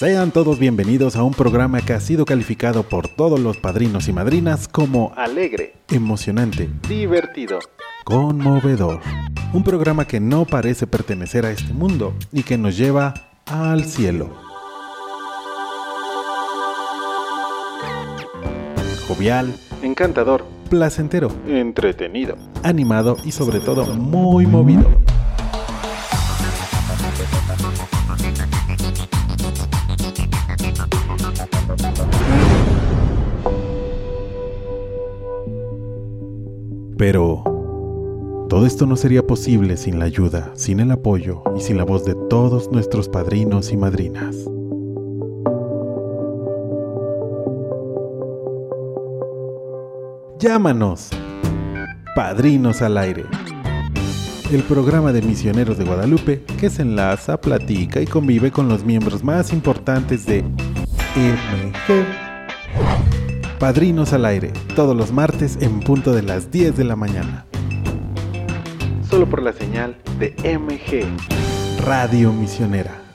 Sean todos bienvenidos a un programa que ha sido calificado por todos los padrinos y madrinas como alegre, emocionante, divertido, conmovedor. Un programa que no parece pertenecer a este mundo y que nos lleva al cielo. Jovial, encantador, placentero, entretenido, animado y sobre todo muy movido. Pero todo esto no sería posible sin la ayuda, sin el apoyo y sin la voz de todos nuestros padrinos y madrinas. Llámanos, Padrinos al Aire. El programa de misioneros de Guadalupe que se enlaza, platica y convive con los miembros más importantes de MG. Padrinos al Aire, todos los martes en punto de las 10 de la mañana. Solo por la señal de MG, Radio Misionera.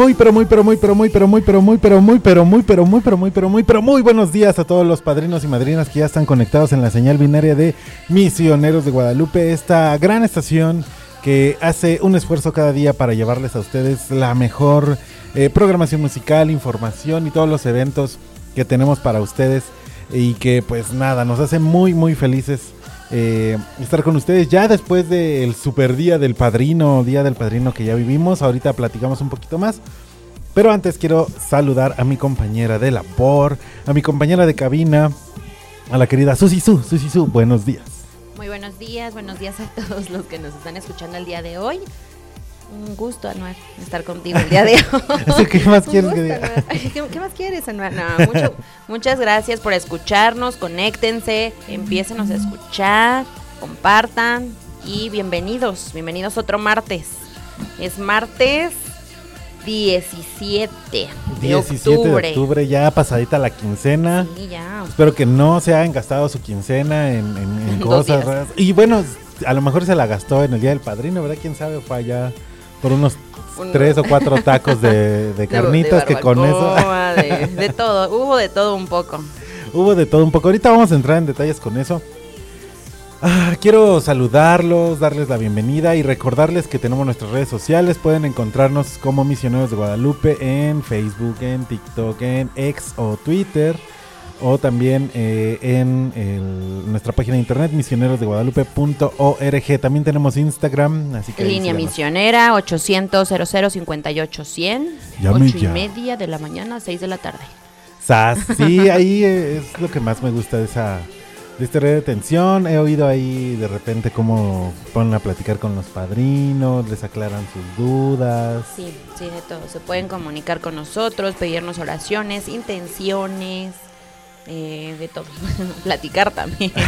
Muy, pero muy, pero muy, pero muy, pero muy, pero muy, pero muy, pero muy, pero muy, pero muy, pero muy, pero muy buenos días a todos los padrinos y madrinas que ya están conectados en la señal binaria de Misioneros de Guadalupe, esta gran estación que hace un esfuerzo cada día para llevarles a ustedes la mejor eh, programación musical, información y todos los eventos que tenemos para ustedes y que pues nada, nos hace muy, muy felices eh, estar con ustedes ya después del super día del padrino, día del padrino que ya vivimos. Ahorita platicamos un poquito más. Pero antes quiero saludar a mi compañera de labor, a mi compañera de cabina, a la querida Susi Su. Susi Su, buenos días. Muy buenos días, buenos días a todos los que nos están escuchando el día de hoy. Un gusto, Anuar, estar contigo el día de hoy. ¿qué más Un quieres que diga? ¿Qué, qué más quieres, Anuar? No, mucho- muchas gracias por escucharnos, conéctense, empiecenos a escuchar, compartan y bienvenidos, bienvenidos otro martes. Es martes 17 de 17 octubre. de octubre, ya pasadita la quincena. Sí, ya. Espero que no se hayan gastado su quincena en, en- en Dos cosas raras. Y bueno, a lo mejor se la gastó en el día del padrino, ¿verdad? Quién sabe, fue allá por unos Un- tres o cuatro tacos de, carnitas de que con eso de todo, hubo de todo un poco. hubo de todo un poco. Ahorita vamos a entrar en detalles con eso. Ah, quiero saludarlos, darles la bienvenida y recordarles que tenemos nuestras redes sociales. Pueden encontrarnos como Misioneros de Guadalupe en Facebook, en TikTok, en X o Twitter. O también eh, en el- nuestra página de internet misionerosdeguadalupe.org. También tenemos Instagram, así que Línea misionera 800 00 58 100 Llame 8 y ya. media de la mañana 6 de la tarde. Sas, sí, ahí es lo que más me gusta de esa de red de tensión. He oído ahí de repente cómo ponen a platicar con los padrinos, les aclaran sus dudas. Sí, sí, de todo. Se pueden comunicar con nosotros, pedirnos oraciones, intenciones, eh, de todo. Platicar también.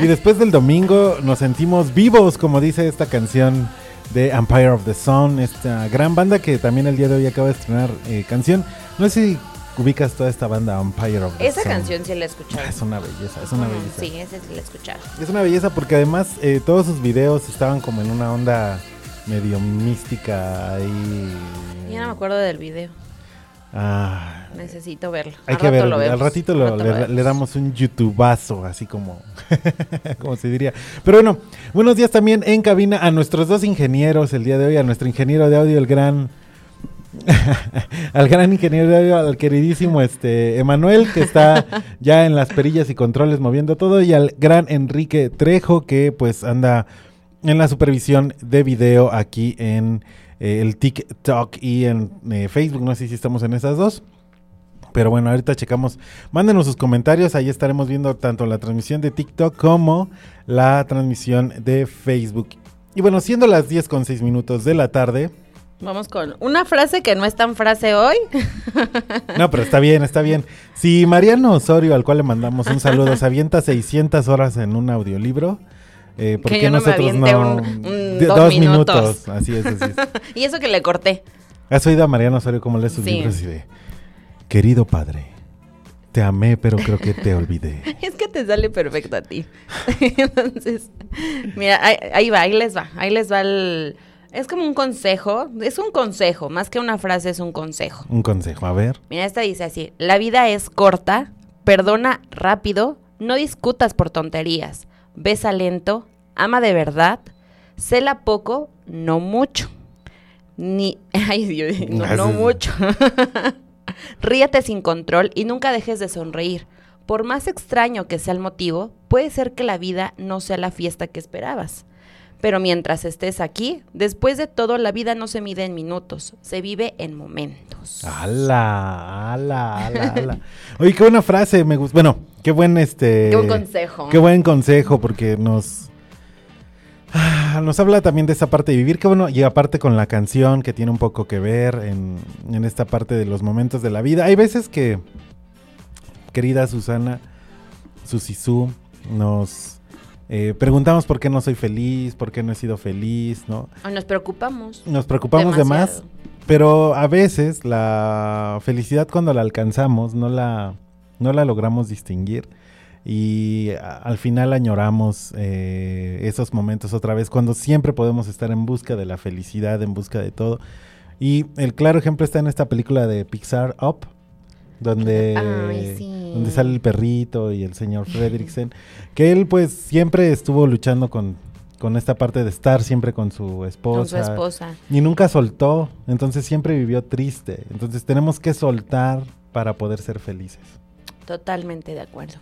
Y después del domingo nos sentimos vivos, como dice esta canción de Empire of the Sun, esta gran banda que también el día de hoy acaba de estrenar eh, canción. No sé si ubicas toda esta banda Empire of the Esa Sun. canción sí la he escuchado. Ah, es una belleza, es una belleza. Sí, esa sí la he escuchado. Es una belleza porque además eh, todos sus videos estaban como en una onda medio mística ahí. Ya no me acuerdo del video. Ah, Necesito verlo. hay Al que verlo. lo Al ratito lo- rato le damos un youtubazo, así como, como se diría. Pero bueno, buenos días también en cabina a nuestros dos ingenieros el día de hoy, a nuestro ingeniero de audio, el gran... al gran ingeniero de audio, al queridísimo este Emanuel, que está ya en las perillas y controles moviendo todo, y al gran Enrique Trejo, que pues anda en la supervisión de video aquí en eh, el TikTok y en eh, Facebook. No sé si estamos en esas dos. Pero bueno, ahorita checamos. Mándenos sus comentarios. Ahí estaremos viendo tanto la transmisión de TikTok como la transmisión de Facebook. Y bueno, siendo las 10 con 6 minutos de la tarde, Vamos con una frase que no es tan frase hoy. No, pero está bien, está bien. Si Mariano Osorio, al cual le mandamos un saludo, se avienta 600 horas en un audiolibro, eh, ¿por Que qué yo no me nosotros aviente no? un- un De- dos minutos. Así es, así es. y eso que le corté. ¿Has oído a Mariano Osorio cómo lee sus Sí. libros y de, querido padre, te amé, pero creo que te olvidé? Es que te sale perfecto a ti. Entonces, mira, ahí, ahí va, ahí les va. Ahí les va el... Es como un consejo. Es un consejo, más que una frase, es un consejo. Un consejo, a ver. Mira, esta dice así, la vida es corta, perdona rápido, no discutas por tonterías, besa lento, ama de verdad, cela poco, no mucho. Ni, ay Dios, no, no mucho. Ríete sin control y nunca dejes de sonreír. Por más extraño que sea el motivo, puede ser que la vida no sea la fiesta que esperabas. Pero mientras estés aquí, después de todo, la vida no se mide en minutos, se vive en momentos. ¡Hala! ¡Hala! ¡Hala! hala! Oye, qué buena frase, me gusta. Bueno, qué buen este. Qué buen consejo. Qué buen consejo, porque nos. ah, Nos habla también de esa parte de vivir, qué bueno, y aparte con la canción que tiene un poco que ver en, en esta parte de los momentos de la vida. Hay veces que, querida Susana, Susisú, nos eh, preguntamos por qué no soy feliz, por qué no he sido feliz, ¿no? Ay, nos preocupamos. Nos preocupamos de más, pero a veces la felicidad cuando la alcanzamos no la, no la logramos distinguir y a- al final añoramos eh, esos momentos otra vez cuando siempre podemos estar en busca de la felicidad, en busca de todo. Y el claro ejemplo está en esta película de Pixar Up, donde, Ay, sí. donde sale el perrito y el señor Fredricksen, que él pues siempre estuvo luchando con, con esta parte de estar siempre con su esposa. Con su esposa. Y nunca soltó, entonces siempre vivió triste. Entonces tenemos que soltar para poder ser felices. Totalmente de acuerdo.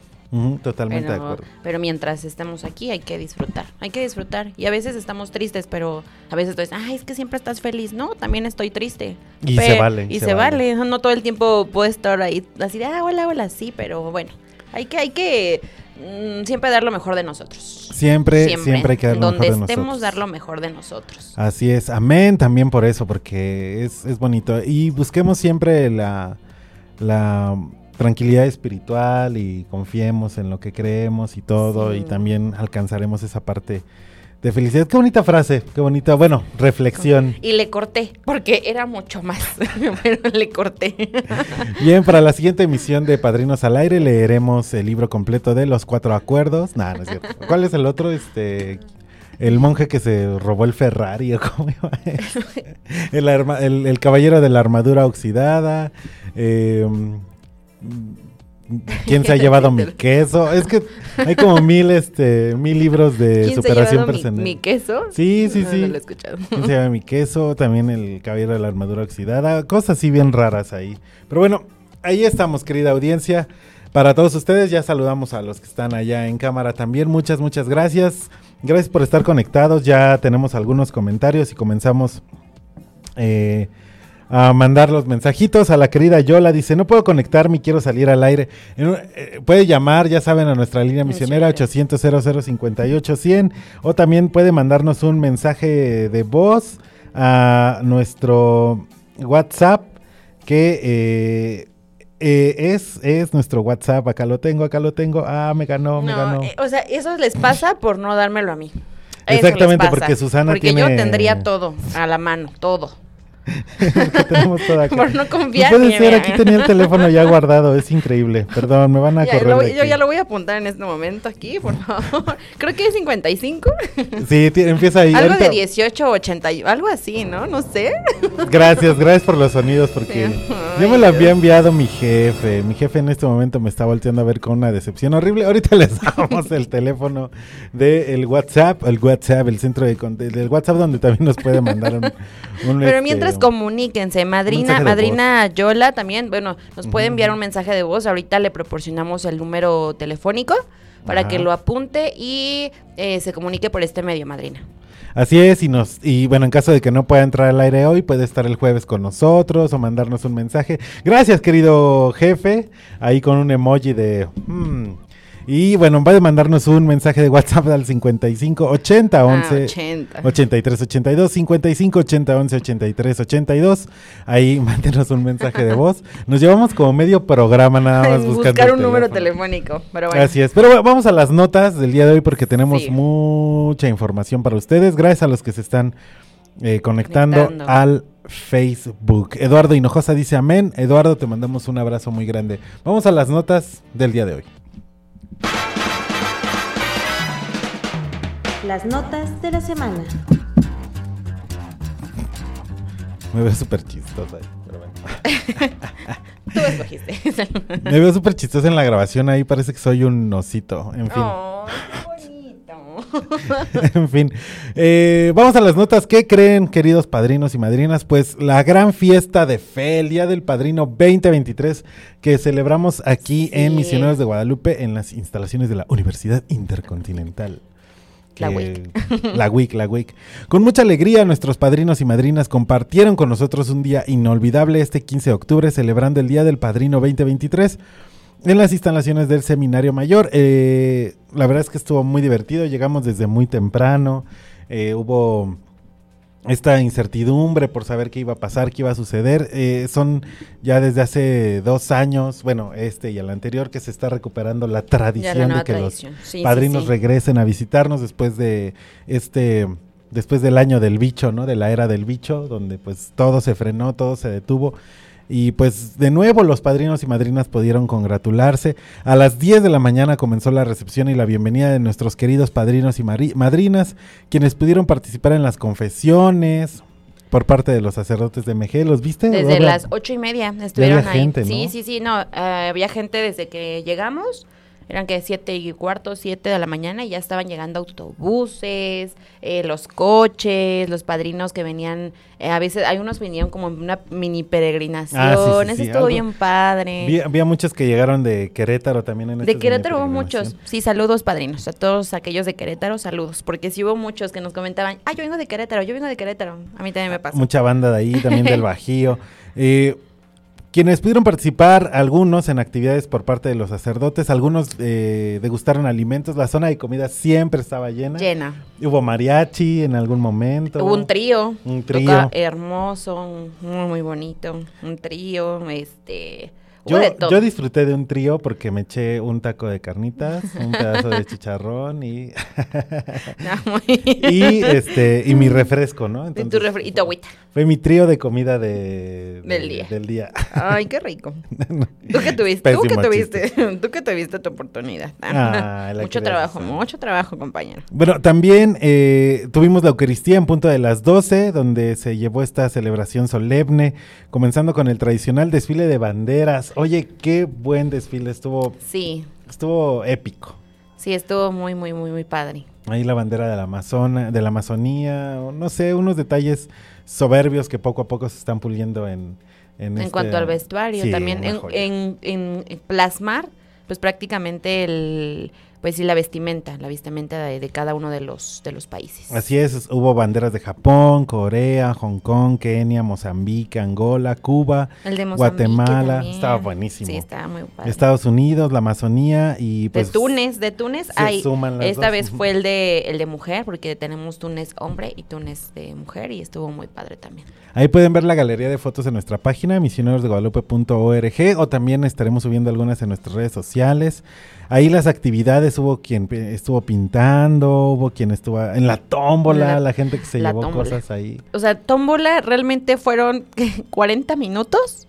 Totalmente de acuerdo. pero mientras estemos aquí hay que disfrutar. Hay que disfrutar. Y a veces estamos tristes, pero a veces tú dices, ay, es que siempre estás feliz. No, también estoy triste. Y se vale, Y se se, vale. vale. No todo el tiempo puedo estar ahí así de, ah, hola, hola, sí, pero bueno. Hay que, hay que mm, siempre dar lo mejor de nosotros. Siempre, siempre, hay que dar lo Donde mejor de estemos, nosotros. dar lo mejor de nosotros. Así es, amén también por eso, porque es, es bonito. Y busquemos siempre la, la tranquilidad espiritual y confiemos en lo que creemos y todo, Sí. y también alcanzaremos esa parte de felicidad. Qué bonita frase, qué bonita, bueno, reflexión. Y le corté, porque era mucho más, pero le corté. Bien, para la siguiente emisión de Padrinos al Aire leeremos el libro completo de Los Cuatro Acuerdos. No, no es cierto. ¿Cuál es el otro? Este... El monje que se robó el Ferrari, ¿o cómo iba? el, arma- el, el caballero de la armadura oxidada. eh, ¿Quién se ha llevado mi queso? Es que hay como mil, este, mil libros de ¿Quién se ha superación llevado mi, personal. mi queso? Sí, sí, No, sí. No lo he escuchado. ¿Quién se llama mi queso? También el caballero de la armadura oxidada. Cosas así bien raras ahí. Pero bueno, ahí estamos, querida audiencia. Para todos ustedes, ya saludamos a los que están allá en cámara también. Muchas, muchas gracias. Gracias por estar conectados. Ya tenemos algunos comentarios y comenzamos eh, a mandar los mensajitos a la querida Yola. Dice, no puedo conectarme y quiero salir al aire. Un- eh, puede llamar, ya saben, a nuestra línea misionera 800 0058 100 o también puede mandarnos un mensaje de voz a nuestro WhatsApp que eh, eh, es, es nuestro WhatsApp. Acá lo tengo, acá lo tengo. Ah, me ganó, me ganó. o sea, eso les pasa por no dármelo a mí. Exactamente, pasa. porque Susana Porque tiene- yo tendría todo a la mano, todo. Que tenemos todo acá. Por no confiar. No puede ser, aquí tenía el teléfono ya guardado, es increíble. Perdón, me van a Ya, correr. lo- de yo aquí. ya lo voy a apuntar en este momento aquí, por favor. Creo que es 55. Sí, empieza ahí. algo ahorita- de 18, 80, y- algo así, ¿no? No sé. Gracias, gracias por los sonidos porque Sí. yo me Ay, lo había enviado mi jefe. Mi jefe en este momento me está volteando a ver con una decepción horrible. Ahorita les damos el teléfono del WhatsApp, el WhatsApp, el centro de del WhatsApp donde también nos puede mandar un, un, Pero este, mientras comuníquense, madrina, madrina Yola también, bueno, nos puede enviar un mensaje de voz. Ahorita le proporcionamos el número telefónico para Ajá. que lo apunte y eh, se comunique por este medio, madrina. Así es, y nos y bueno, en caso de que no pueda entrar al aire hoy, puede estar el jueves con nosotros o mandarnos un mensaje. Gracias, querido jefe, ahí con un emoji de mm. Y bueno, va a mandarnos un mensaje de WhatsApp al 55 80 Ah, 11 80. 83 82 55 80 11 83 82. Ahí mándenos un mensaje de voz. Nos llevamos como medio programa nada más buscando buscar un número telefónico. Pero bueno. Así es. Pero bueno, vamos a las notas del día de hoy porque tenemos Sí. mucha información para ustedes. Gracias a los que se están eh, conectando, Conectando. al Facebook. Eduardo Hinojosa dice amén. Eduardo, te mandamos un abrazo muy grande. Vamos a las notas del día de hoy. Las notas de la semana. Me veo súper chistosa. ahí, pero bueno. Tú escogiste. Me veo súper chistosa en la grabación. Ahí parece que soy un osito. En fin. Oh, qué bonito. en fin, eh, vamos a las notas. ¿Qué creen, queridos padrinos y madrinas? Pues la gran fiesta de fe, el Día del Padrino 2023, que celebramos aquí en Sí. Misioneros de Guadalupe, en las instalaciones de la Universidad Intercontinental. La Que- La WIC, la WIC. Con mucha alegría, nuestros padrinos y madrinas compartieron con nosotros un día inolvidable este 15 de octubre, celebrando el Día del Padrino 2023 en las instalaciones del Seminario Mayor. Eh, la verdad es que estuvo muy divertido, llegamos desde muy temprano, eh, hubo esta incertidumbre por saber qué iba a pasar, qué iba a suceder. Eh, son ya desde hace dos años, bueno, este y el anterior, que se está recuperando la tradición la de que tradición. los Sí, sí, padrinos sí. regresen a visitarnos después de este después del año del bicho, ¿no? De la era del bicho, donde pues todo se frenó, todo se detuvo. Y pues de nuevo los padrinos y madrinas pudieron congratularse. A las 10 de la mañana comenzó la recepción y la bienvenida de nuestros queridos padrinos y madrinas, quienes pudieron participar en las confesiones por parte de los sacerdotes de MG. ¿Los viste? Desde Ahora- las ocho y media estuvieron había ahí. gente, ¿no? Sí, sí, sí, no, eh, había gente desde que llegamos, eran que siete y cuarto, siete de la mañana y ya estaban llegando autobuses, eh, los coches, los padrinos que venían, eh, a veces hay unos venían como en una mini peregrinación, Ah, sí, sí, eso sí, estuvo bien padre. Vi- había muchos que llegaron de Querétaro también en De Querétaro hubo muchos. Sí, saludos, padrinos. A todos aquellos de Querétaro, saludos. Porque sí hubo muchos que nos comentaban, ah, yo vengo de Querétaro, yo vengo de Querétaro. A mí también me pasa. Mucha banda de ahí, también del Bajío. Eh, quienes pudieron participar, algunos en actividades por parte de los sacerdotes, algunos eh, degustaron alimentos. La zona de comida siempre estaba llena. Llena. Hubo mariachi en algún momento. Hubo un trío. Un Toca trío. hermoso, muy, muy bonito. Un trío, este. Yo, de todo. yo disfruté de un trío porque me eché un taco de carnitas, un pedazo de chicharrón y, Ah, y este y mi refresco, ¿no? Y Entonces, tu refri- y tu agüita. Fue mi trío de comida de, Del de- día. Del día. Ay, qué rico. ¿Tú qué tuviste? ¿Tú Pésimo tuviste? ¿Tú qué tuviste tu oportunidad? Ah, la mucho trabajo, hacer. mucho trabajo, compañero. Bueno, también eh, tuvimos la Eucaristía en punto de las 12, donde se llevó esta celebración solemne, comenzando con el tradicional desfile de banderas. Oye, qué buen desfile, estuvo, Sí, estuvo épico. sí, estuvo muy, muy, muy, muy padre. Ahí la bandera de la Amazona, de la Amazonía, no sé, unos detalles soberbios que poco a poco se están puliendo en en, En este- cuanto al vestuario, Sí, también en- en plasmar, pues prácticamente el, pues sí, la vestimenta, la vestimenta de, de cada uno de los, de los países. Así es, hubo banderas de Japón, Corea, Hong Kong, Kenia, Mozambique, Angola, Cuba, El de Mozambique Guatemala, también. estaba buenísimo. Sí, estaba muy padre. Estados Unidos, la Amazonía y pues de Túnez, de Túnez, hay, esta dos. vez fue el de, el de mujer, porque tenemos Túnez hombre y Túnez de mujer y estuvo muy padre también. Ahí pueden ver la galería de fotos en nuestra página, misionerosdeguadalupe.org, o también estaremos subiendo algunas en nuestras redes sociales. Ahí las actividades, hubo quien estuvo pintando, hubo quien estuvo en la tómbola, La- la, gente que se llevó tómbola. cosas ahí. O sea, tómbola realmente fueron ¿qué? 40 minutos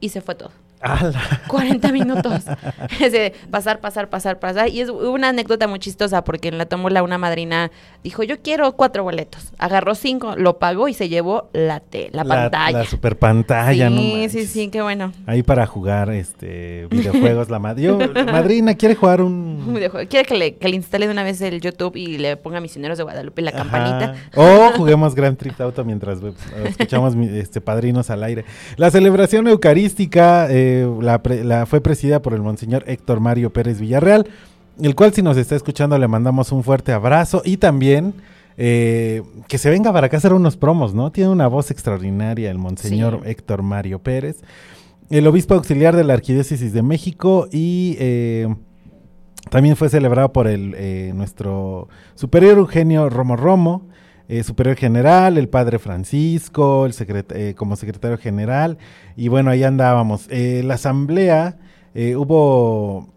y se fue todo. ¡Hala! 40 minutos. Pasar, pasar, pasar, pasar. Y es una anécdota muy chistosa porque en la tómbola una madrina dijo, yo quiero cuatro boletos. Agarró cinco, lo pagó y se llevó la, te- la pantalla. La super pantalla, sí, ¿no? sí, manches. sí, qué bueno. Ahí para jugar este videojuegos, la madre. Yo, madrina, ¿quiere jugar Un un videojuego. Quiere que le, que le instale de una vez el YouTube y le ponga Misioneros de Guadalupe la Ajá. campanita. O juguemos Grand Theft Auto mientras escuchamos este padrinos al aire. La celebración eucarística eh, la, fue presidida por el monseñor Héctor Mario Pérez Villarreal, el cual si nos está escuchando le mandamos un fuerte abrazo y también eh, que se venga para acá a hacer unos promos, ¿no? Tiene una voz extraordinaria el monseñor Sí. Héctor Mario Pérez, el obispo auxiliar de la Arquidiócesis de México y... eh, También fue celebrado por el eh, nuestro superior Eugenio Romo Romo, eh, superior general, el padre Francisco, el secret- eh, como secretario general, y bueno, ahí andábamos. Eh, la asamblea, eh, hubo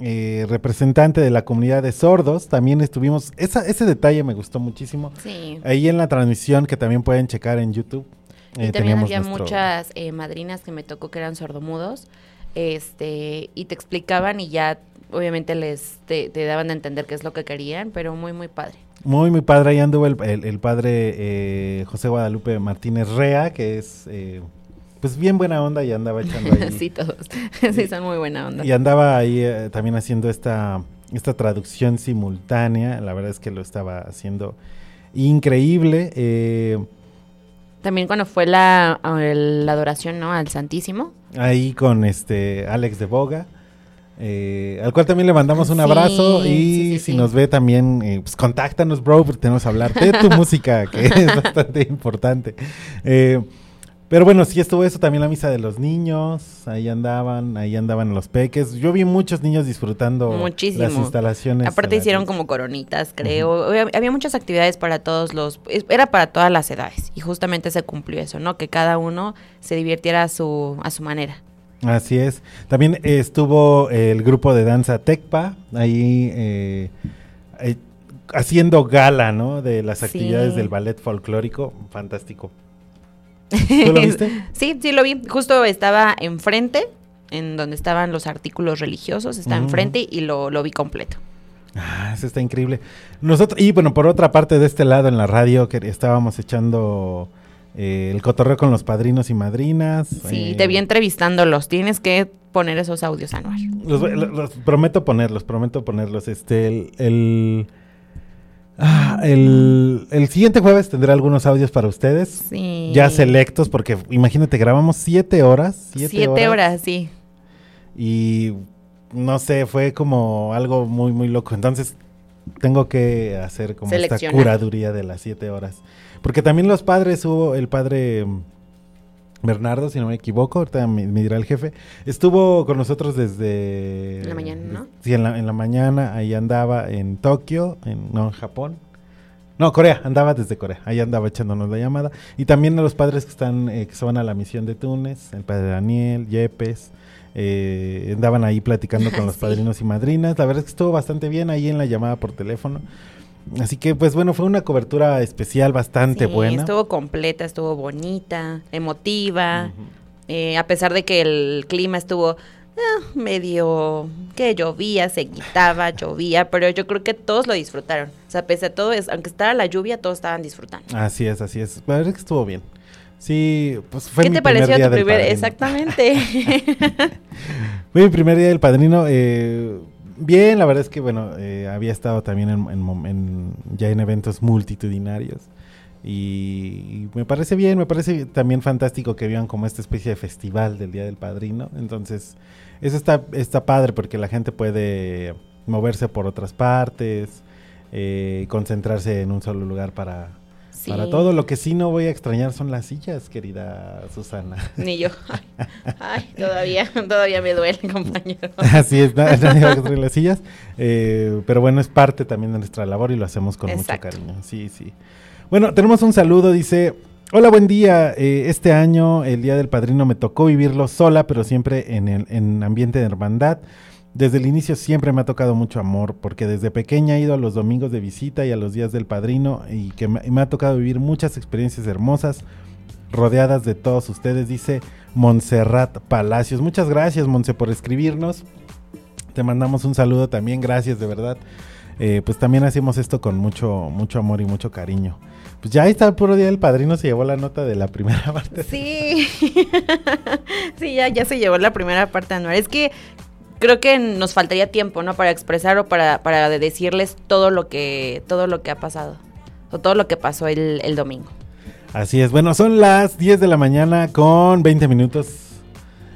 eh, representante de la comunidad de sordos, también estuvimos, esa, ese detalle me gustó muchísimo. Sí. Ahí en la transmisión que también pueden checar en YouTube. Y eh, también teníamos había nuestro- muchas eh, madrinas que me tocó que eran sordomudos, este, y te explicaban y ya obviamente les te, te daban a entender qué es lo que querían, pero muy muy padre. Muy, muy padre. Ahí anduvo el, el- el padre eh, José Guadalupe Martínez Rea, que es eh, pues bien buena onda y andaba echando ahí. sí, todos. sí, son muy buena onda. y andaba ahí eh, también haciendo esta, esta traducción simultánea. La verdad es que lo estaba haciendo increíble. eh, También cuando fue la, la adoración, ¿no? Al Santísimo. ahí con este Alex de Boga. Eh, al cual también le mandamos un Sí, abrazo y sí, sí, si nos ve también, eh, pues contáctanos, bro, porque tenemos que hablar de tu música, que es bastante importante. Eh, pero bueno, sí estuvo eso, también la misa de los niños, ahí andaban, ahí andaban los peques. Yo vi muchos niños disfrutando Muchísimo. las instalaciones. Aparte la- hicieron como coronitas, creo. Había, había muchas actividades para todos los... Era para todas las edades. Y justamente se cumplió eso, ¿no? Que cada uno se divirtiera a su, a su manera. Así es. También eh, estuvo el grupo de danza Tecpa ahí eh, eh, haciendo gala, ¿no? De las Sí. actividades del ballet folclórico. Fantástico. ¿Tú lo viste? sí, sí lo vi. Justo estaba enfrente, en donde estaban los artículos religiosos. Estaba Ujú. enfrente y lo, lo vi completo. Ah, eso está increíble. Nosotros, y bueno, por otra parte de este lado en la radio que estábamos echando eh, el cotorreo con los padrinos y madrinas. Sí, eh, te vi entrevistándolos. Tienes que poner esos audios, Anuar. Los, voy- los- los prometo ponerlos, prometo ponerlos. Este, el, el, ah, el, el siguiente jueves tendré algunos audios para ustedes. Sí. Ya selectos, porque imagínate, grabamos siete horas. Siete, Siete, horas. sí. Y no sé, fue como algo muy, muy loco. Entonces, tengo que hacer como esta curaduría de las siete horas. Porque también los padres hubo, el padre Bernardo, si no me equivoco, ahorita me, me dirá el jefe, estuvo con nosotros desde... En la mañana, ¿no? Sí, en la, en la mañana, ahí andaba en Tokio, en, no, en Japón. No, Corea, andaba desde Corea, ahí andaba echándonos la llamada. Y también a los padres que están, eh, que se van a la misión de Túnez, el padre Daniel, Yepes, eh, andaban ahí platicando con los Sí. padrinos y madrinas. La verdad es que estuvo bastante bien ahí en la llamada por teléfono. Así que, pues bueno, fue una cobertura especial bastante Sí, buena. Estuvo completa, estuvo bonita, emotiva. eh, a pesar de que el clima estuvo eh, medio que llovía, se quitaba, llovía, pero yo creo que todos lo disfrutaron. O sea, pese a todo, es, aunque estaba la lluvia, todos estaban disfrutando. Así es, así es. La verdad es que estuvo bien. Sí, pues fue ¿Qué mi te primer pareció día tu primer? padrino. Exactamente. Fue mi primer día del padrino. eh, bien, la verdad es que, bueno, eh, había estado también en, ya en eventos multitudinarios. Y, me parece bien, me parece también fantástico que vivan como esta especie de festival del Día del Padrino. Entonces, eso está, está padre porque la gente puede moverse por otras partes, eh, concentrarse en un solo lugar para, Sí. para todo. Lo que sí no voy a extrañar son las sillas, querida Susana. Ni yo. Ay, ay, todavía, todavía me duele, compañero. Así es, va a construir las sillas. eh, pero bueno, es parte también de nuestra labor y lo hacemos con Exacto. mucho cariño. Sí, sí. Bueno, tenemos un saludo, dice. Hola, buen día. eh, este año, el Día del Padrino, me tocó vivirlo sola, pero siempre en, el, en ambiente de hermandad. Desde el inicio siempre me ha tocado mucho amor, porque desde pequeña he ido a los domingos de visita y a los días del padrino, y que me, ha tocado vivir muchas experiencias hermosas, rodeadas de todos ustedes, dice Montserrat Palacios. Muchas gracias, Monse, por escribirnos. Te mandamos un saludo también, gracias de verdad. Eh, pues también hacemos esto con mucho, mucho amor y mucho cariño. Pues ya está el puro día del padrino, se llevó la nota de la primera parte. Sí. sí, ya, ya se llevó la primera parte anual. Es que creo que nos faltaría tiempo, ¿no? Para expresar o para, para decirles todo lo que, todo lo que ha pasado. O todo lo que pasó el, el domingo. Así es, bueno, son las 10 de la mañana con 20 minutos.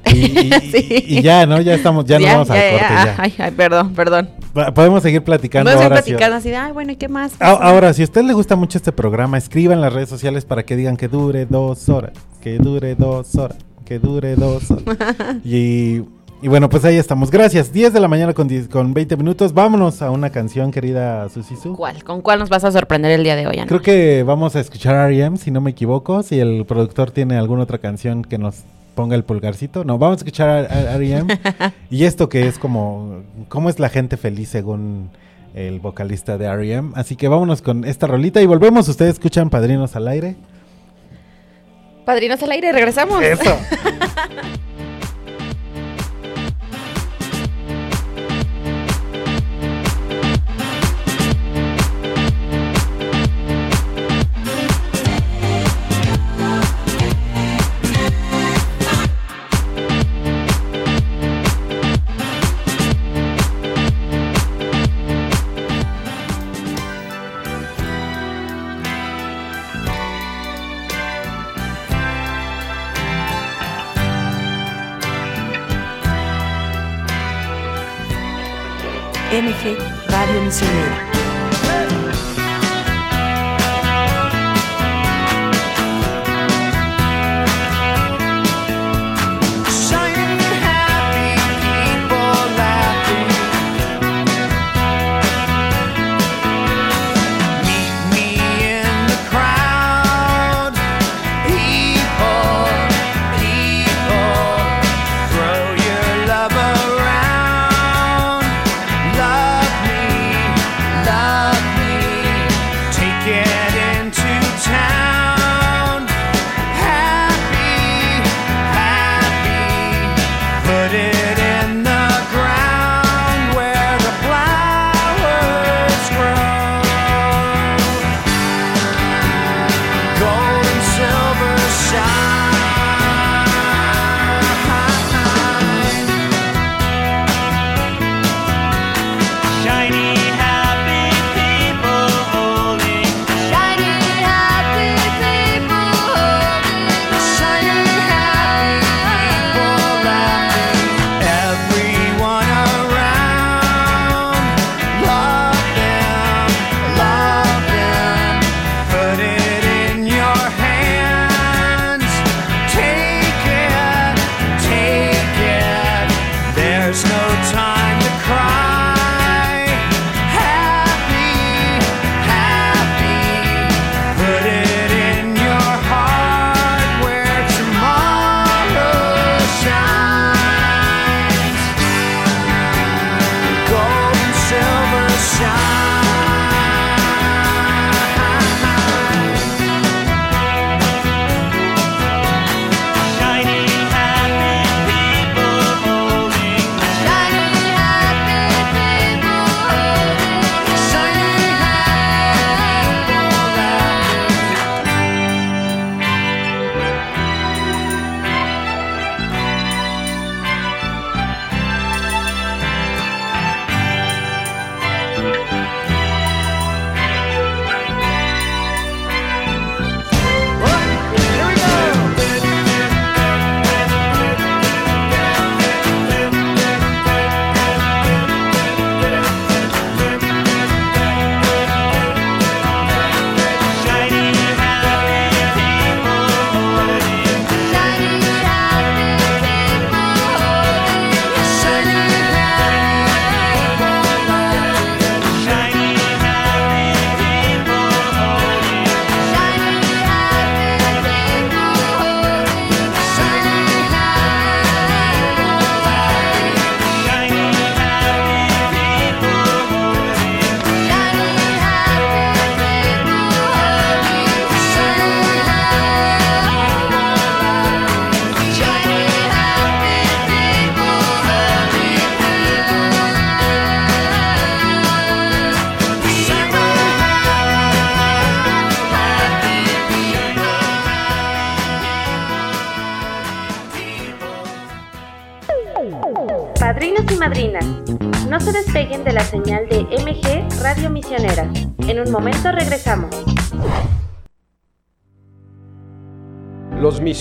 Y, y- Sí. y ya, ¿no? Ya estamos, ya, nos vamos al corte. ya. Ay, ay, perdón, perdón. Podemos seguir platicando Vamos a ir ahora. sí. platicando así ay, bueno, ¿y qué más? A- Ahora, si a usted le gusta mucho este programa, escriba en las redes sociales para que digan que dure dos horas, que dure dos horas, que dure dos horas. y, Y bueno, pues ahí estamos. Gracias. 10 de la mañana con, 10 con 20 minutos. Vámonos a una canción, querida Susisu. ¿Cuál? ¿Con cuál nos vas a sorprender el día de hoy, Ana? Creo que vamos a escuchar R.E.M., si no me equivoco. Si el productor tiene alguna otra canción que nos ponga el pulgarcito. No, vamos a escuchar a- a R.E.M. y esto que es como... ¿Cómo es la gente feliz según el vocalista de R.E.M.? Así que vámonos con esta rolita y volvemos. Ustedes escuchan Padrinos al aire. Padrinos al aire, regresamos. Eso. Radio Misionera.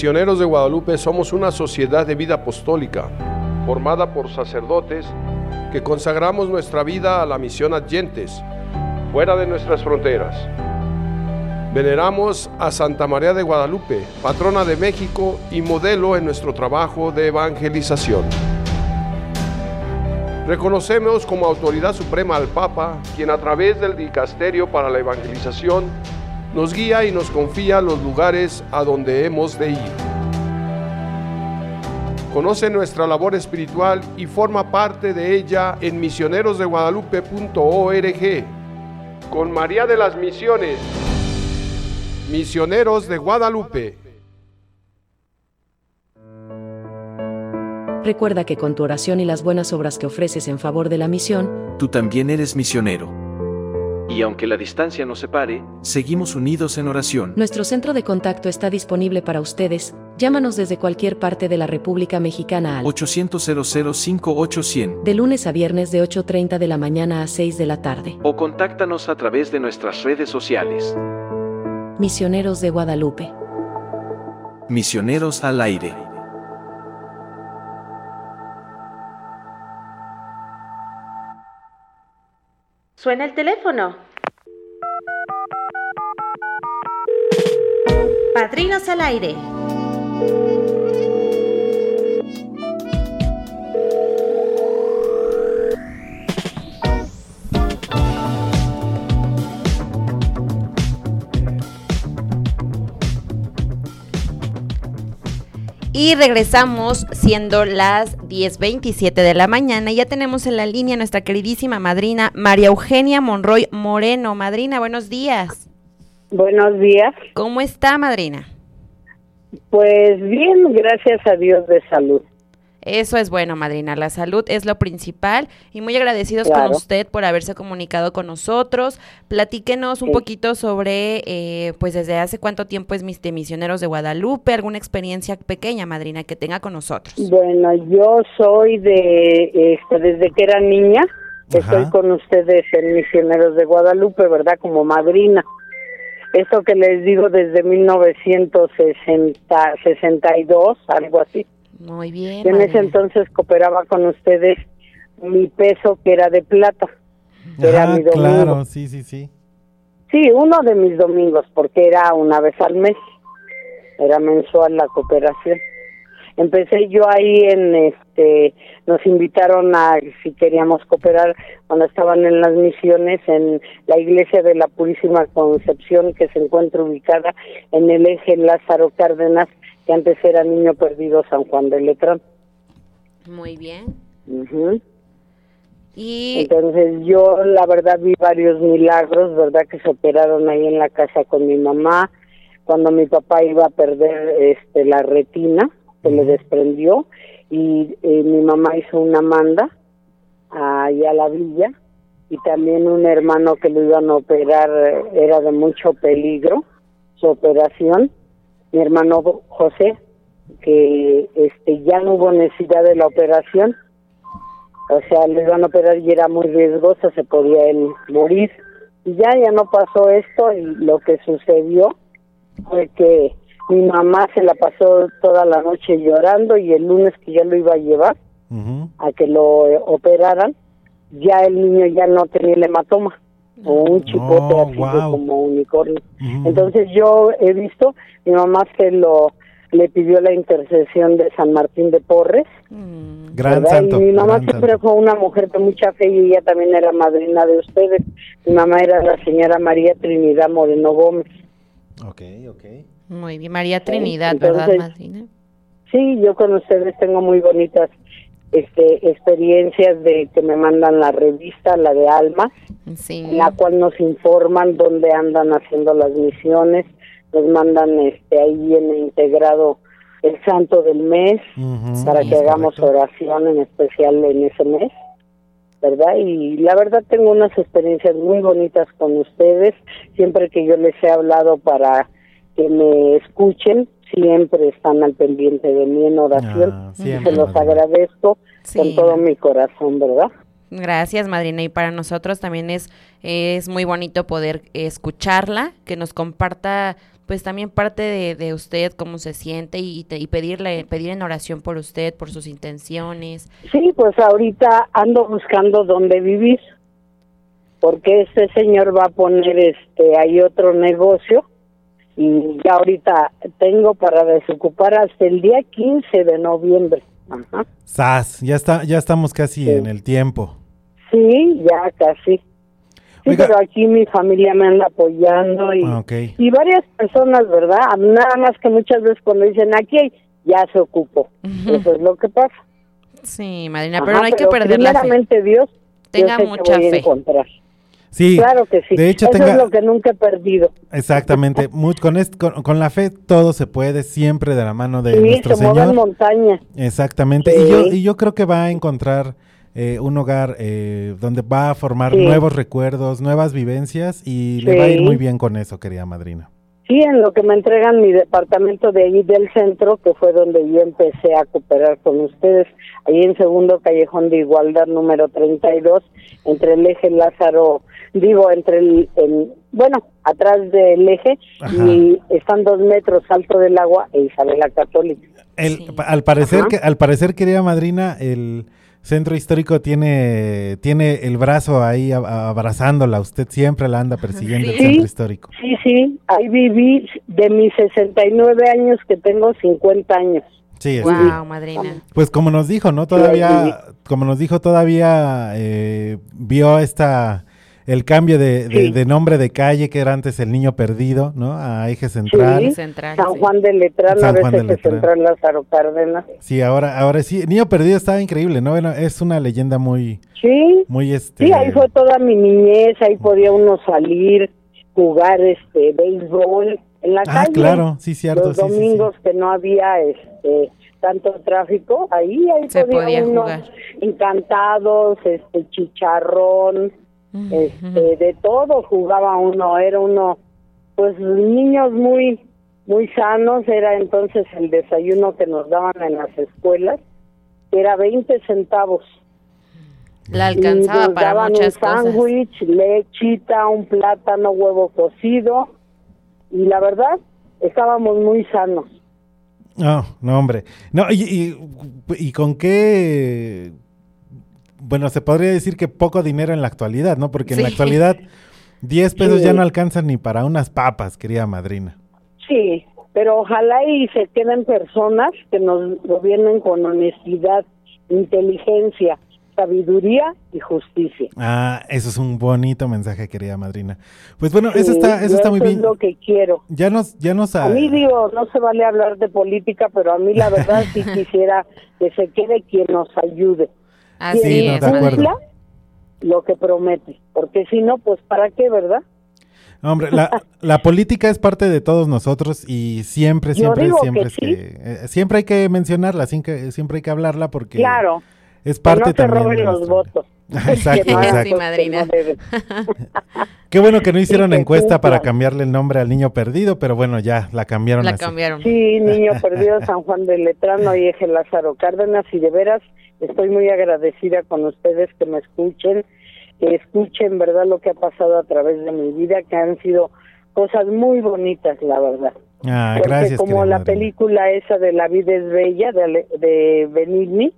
Misioneros de Guadalupe somos una sociedad de vida apostólica, formada por sacerdotes que consagramos nuestra vida a la misión adyentes, fuera de nuestras fronteras. Veneramos a Santa María de Guadalupe, patrona de México y modelo en nuestro trabajo de evangelización. Reconocemos como autoridad suprema al Papa, quien a través del Dicasterio para la Evangelización nos guía y nos confía los lugares a donde hemos de ir. Conoce nuestra labor espiritual y forma parte de ella en misionerosdeguadalupe.org. Con María de las Misiones, Misioneros de Guadalupe. Recuerda que con tu oración y las buenas obras que ofreces en favor de la misión, tú también eres misionero. Y aunque la distancia nos separe, seguimos unidos en oración. nuestro centro de contacto está disponible para ustedes. Llámanos desde cualquier parte de la República Mexicana al 800 5800 de lunes a viernes de 8.30 de la mañana a 6 de la tarde. o contáctanos a través de nuestras redes sociales. Misioneros de Guadalupe. Misioneros al aire. Suena el teléfono. Padrinos al aire. Y regresamos siendo las 10.27 de la mañana. Ya tenemos en la línea nuestra queridísima madrina María Eugenia Monroy Moreno. Madrina, buenos días. Buenos días. ¿Cómo está, madrina? Pues bien, gracias a Dios de salud. Eso es bueno, madrina. La salud es lo principal y muy agradecidos con usted por haberse comunicado con nosotros. Platíquenos un Sí. poquito sobre, eh, pues desde hace cuánto tiempo es mis de Misioneros de Guadalupe, alguna experiencia pequeña, madrina, que tenga con nosotros. Bueno, yo soy de, este, desde que era niña, Ajá. estoy con ustedes en Misioneros de Guadalupe, ¿verdad? Como madrina. Esto que les digo desde 1962, algo así. Muy bien. En ese madrina. entonces cooperaba con ustedes mi peso que era de plata. que era mi domingo. claro, sí, sí, sí. Sí, uno de mis domingos, porque era una vez al mes. Era mensual la cooperación. Empecé yo ahí en este nos invitaron a si queríamos cooperar cuando estaban en las misiones en la iglesia de la Purísima Concepción que se encuentra ubicada en el eje Lázaro Cárdenas que antes era Niño Perdido San Juan de Letrán. Muy bien. Y Entonces yo la verdad vi varios milagros, ¿verdad? Que se operaron ahí en la casa con mi mamá, cuando mi papá iba a perder este la retina, se le desprendió y eh, mi mamá hizo una manda ahí a la villa y también un hermano que lo iban a operar eh, era de mucho peligro su operación, mi hermano José, que este ya no hubo necesidad de la operación, o sea, le iban a operar y era muy riesgoso, se podía él morir. Y ya, ya no pasó esto y lo que sucedió fue que mi mamá se la pasó toda la noche llorando y el lunes que ya lo iba a llevar a que lo eh, operaran, ya el niño ya no tenía el hematoma o un chipote Oh, así wow. como unicornio. Entonces yo he visto, mi mamá se lo le pidió la intercesión de San Martín de Porres mm, Gran ¿verdad? santo. Y mi mamá gran siempre santo. fue una mujer de mucha fe y ella también era madrina de ustedes. Mi mamá era la señora María Trinidad Moreno Gómez. Ok, ok. Muy bien. María Trinidad, ¿verdad, entonces- madrina? Sí, yo con ustedes tengo muy bonitas este, experiencias de que me mandan la revista, la de Alma, Sí. en la cual nos informan dónde andan haciendo las misiones, nos mandan este ahí viene integrado el santo del mes para Sí, que hagamos correcto. oración en especial en ese mes, ¿verdad? Y la verdad tengo unas experiencias muy bonitas con ustedes, siempre que yo les he hablado para que me escuchen, siempre están al pendiente de mí en oración. Ah, se los madrina. agradezco Sí, con todo mi corazón, ¿verdad? Gracias, madrina. Y para nosotros también es, es muy bonito poder escucharla, que nos comparta pues también parte de, de usted, cómo se siente y, te- y pedirle, pedir en oración por usted, por sus intenciones. Sí, pues ahorita ando buscando dónde vivir, porque este señor va a poner este ahí otro negocio y ya ahorita tengo para desocupar hasta el día 15 de noviembre, Ajá. Sas, ya está, ya estamos casi Sí. en el tiempo. Sí, ya casi. Sí, Oiga. pero aquí mi familia me anda apoyando y, Ah, ok. y varias personas, ¿verdad? Nada más que muchas veces cuando dicen aquí hay", ya se ocupó. Eso es lo que pasa. Sí, madrina, Ajá, pero no hay que perder la fe. Dios, Tenga yo sé mucha que voy a fe. encontrar. Sí, Claro que sí. de hecho, Eso tenga- es lo que nunca he perdido. exactamente. Con, con, con la fe todo se puede, siempre de la mano de Sí, nuestro se Señor. montañas. Exactamente. Sí. Y, yo, y yo creo que va a encontrar eh, un hogar eh, donde va a formar Sí. nuevos recuerdos, nuevas vivencias y le va a ir muy bien con eso, querida madrina. Sí, en lo que me entregan mi departamento de ahí del centro, que fue donde yo empecé a cooperar con ustedes, ahí en segundo callejón de igualdad número 32, entre el eje Lázaro, digo, entre el, el- bueno, atrás del eje, Ajá. y están dos metros alto del agua e Isabel la Católica. El, Sí. al parecer Ajá. que al parecer querida madrina el centro histórico tiene tiene el brazo ahí abrazándola usted siempre la anda persiguiendo el centro histórico Sí, sí, ahí viví de mis 69 años que tengo 50 años. sí es- Wow, madrina. pues como nos dijo no todavía como nos dijo todavía eh, vio esta el cambio de, de- Sí. de nombre de calle que era antes el niño perdido no a eje central Sí. Central. San sí. Juan de Letrán, San a Juan de veces Letrán. Central Lázaro Cárdenas. sí ahora ahora sí niño perdido estaba increíble no bueno es una leyenda muy Sí, muy este Sí, ahí fue toda mi niñez, ahí podía uno salir, jugar este béisbol en la ah calle. claro sí cierto Los sí, sí, sí. domingos que no había este tanto tráfico, ahí ahí Se podía, podía uno jugar. encantados, este chicharrón. Este de todo jugaba uno, era uno pues niños muy muy sanos, era entonces el desayuno que nos daban en las escuelas, era 20 centavos. La Y alcanzaba nos para daban muchas un sándwich, lechita, un plátano, huevo cocido. Y la verdad, estábamos muy sanos. No, no, hombre. No, y, y, y con qué. Bueno, se podría decir que poco dinero en la actualidad, ¿no? Porque en la actualidad 10 pesos Sí. ya no alcanzan ni para unas papas, querida madrina. Sí, pero ojalá y se queden personas que nos gobiernen con honestidad, inteligencia, sabiduría y justicia. Ah, eso es un bonito mensaje, querida madrina. Pues bueno, eso está, eso está muy bien. es lo que quiero. Ya nos, ya nos. A mí digo, no se vale hablar de política, pero a mí la verdad sí quisiera que se quede quien nos ayude. Así Sí, no, es, acuerdo. lo que promete, porque si no, pues ¿para qué, verdad? Hombre, la, la política es parte de todos nosotros y siempre, siempre, siempre, que es sí. que, eh, siempre hay que mencionarla, siempre, hay que hablarla porque Claro, es que parte no se también. roben de los nuestra- votos. Exacto, Que no exacto. Sí, madrina. Qué bueno que no hicieron que encuesta para cambiarle el nombre al niño perdido, pero bueno, ya la cambiaron La así. cambiaron. Sí, niño perdido San Juan de Letrano y Eje Lázaro Cárdenas y de veras estoy muy agradecida con ustedes que me escuchen, que escuchen verdad lo que ha pasado a través de mi vida, que han sido cosas muy bonitas, la verdad. Ah, Porque gracias. como la película esa de La vida es bella de, Ale- de Benigni,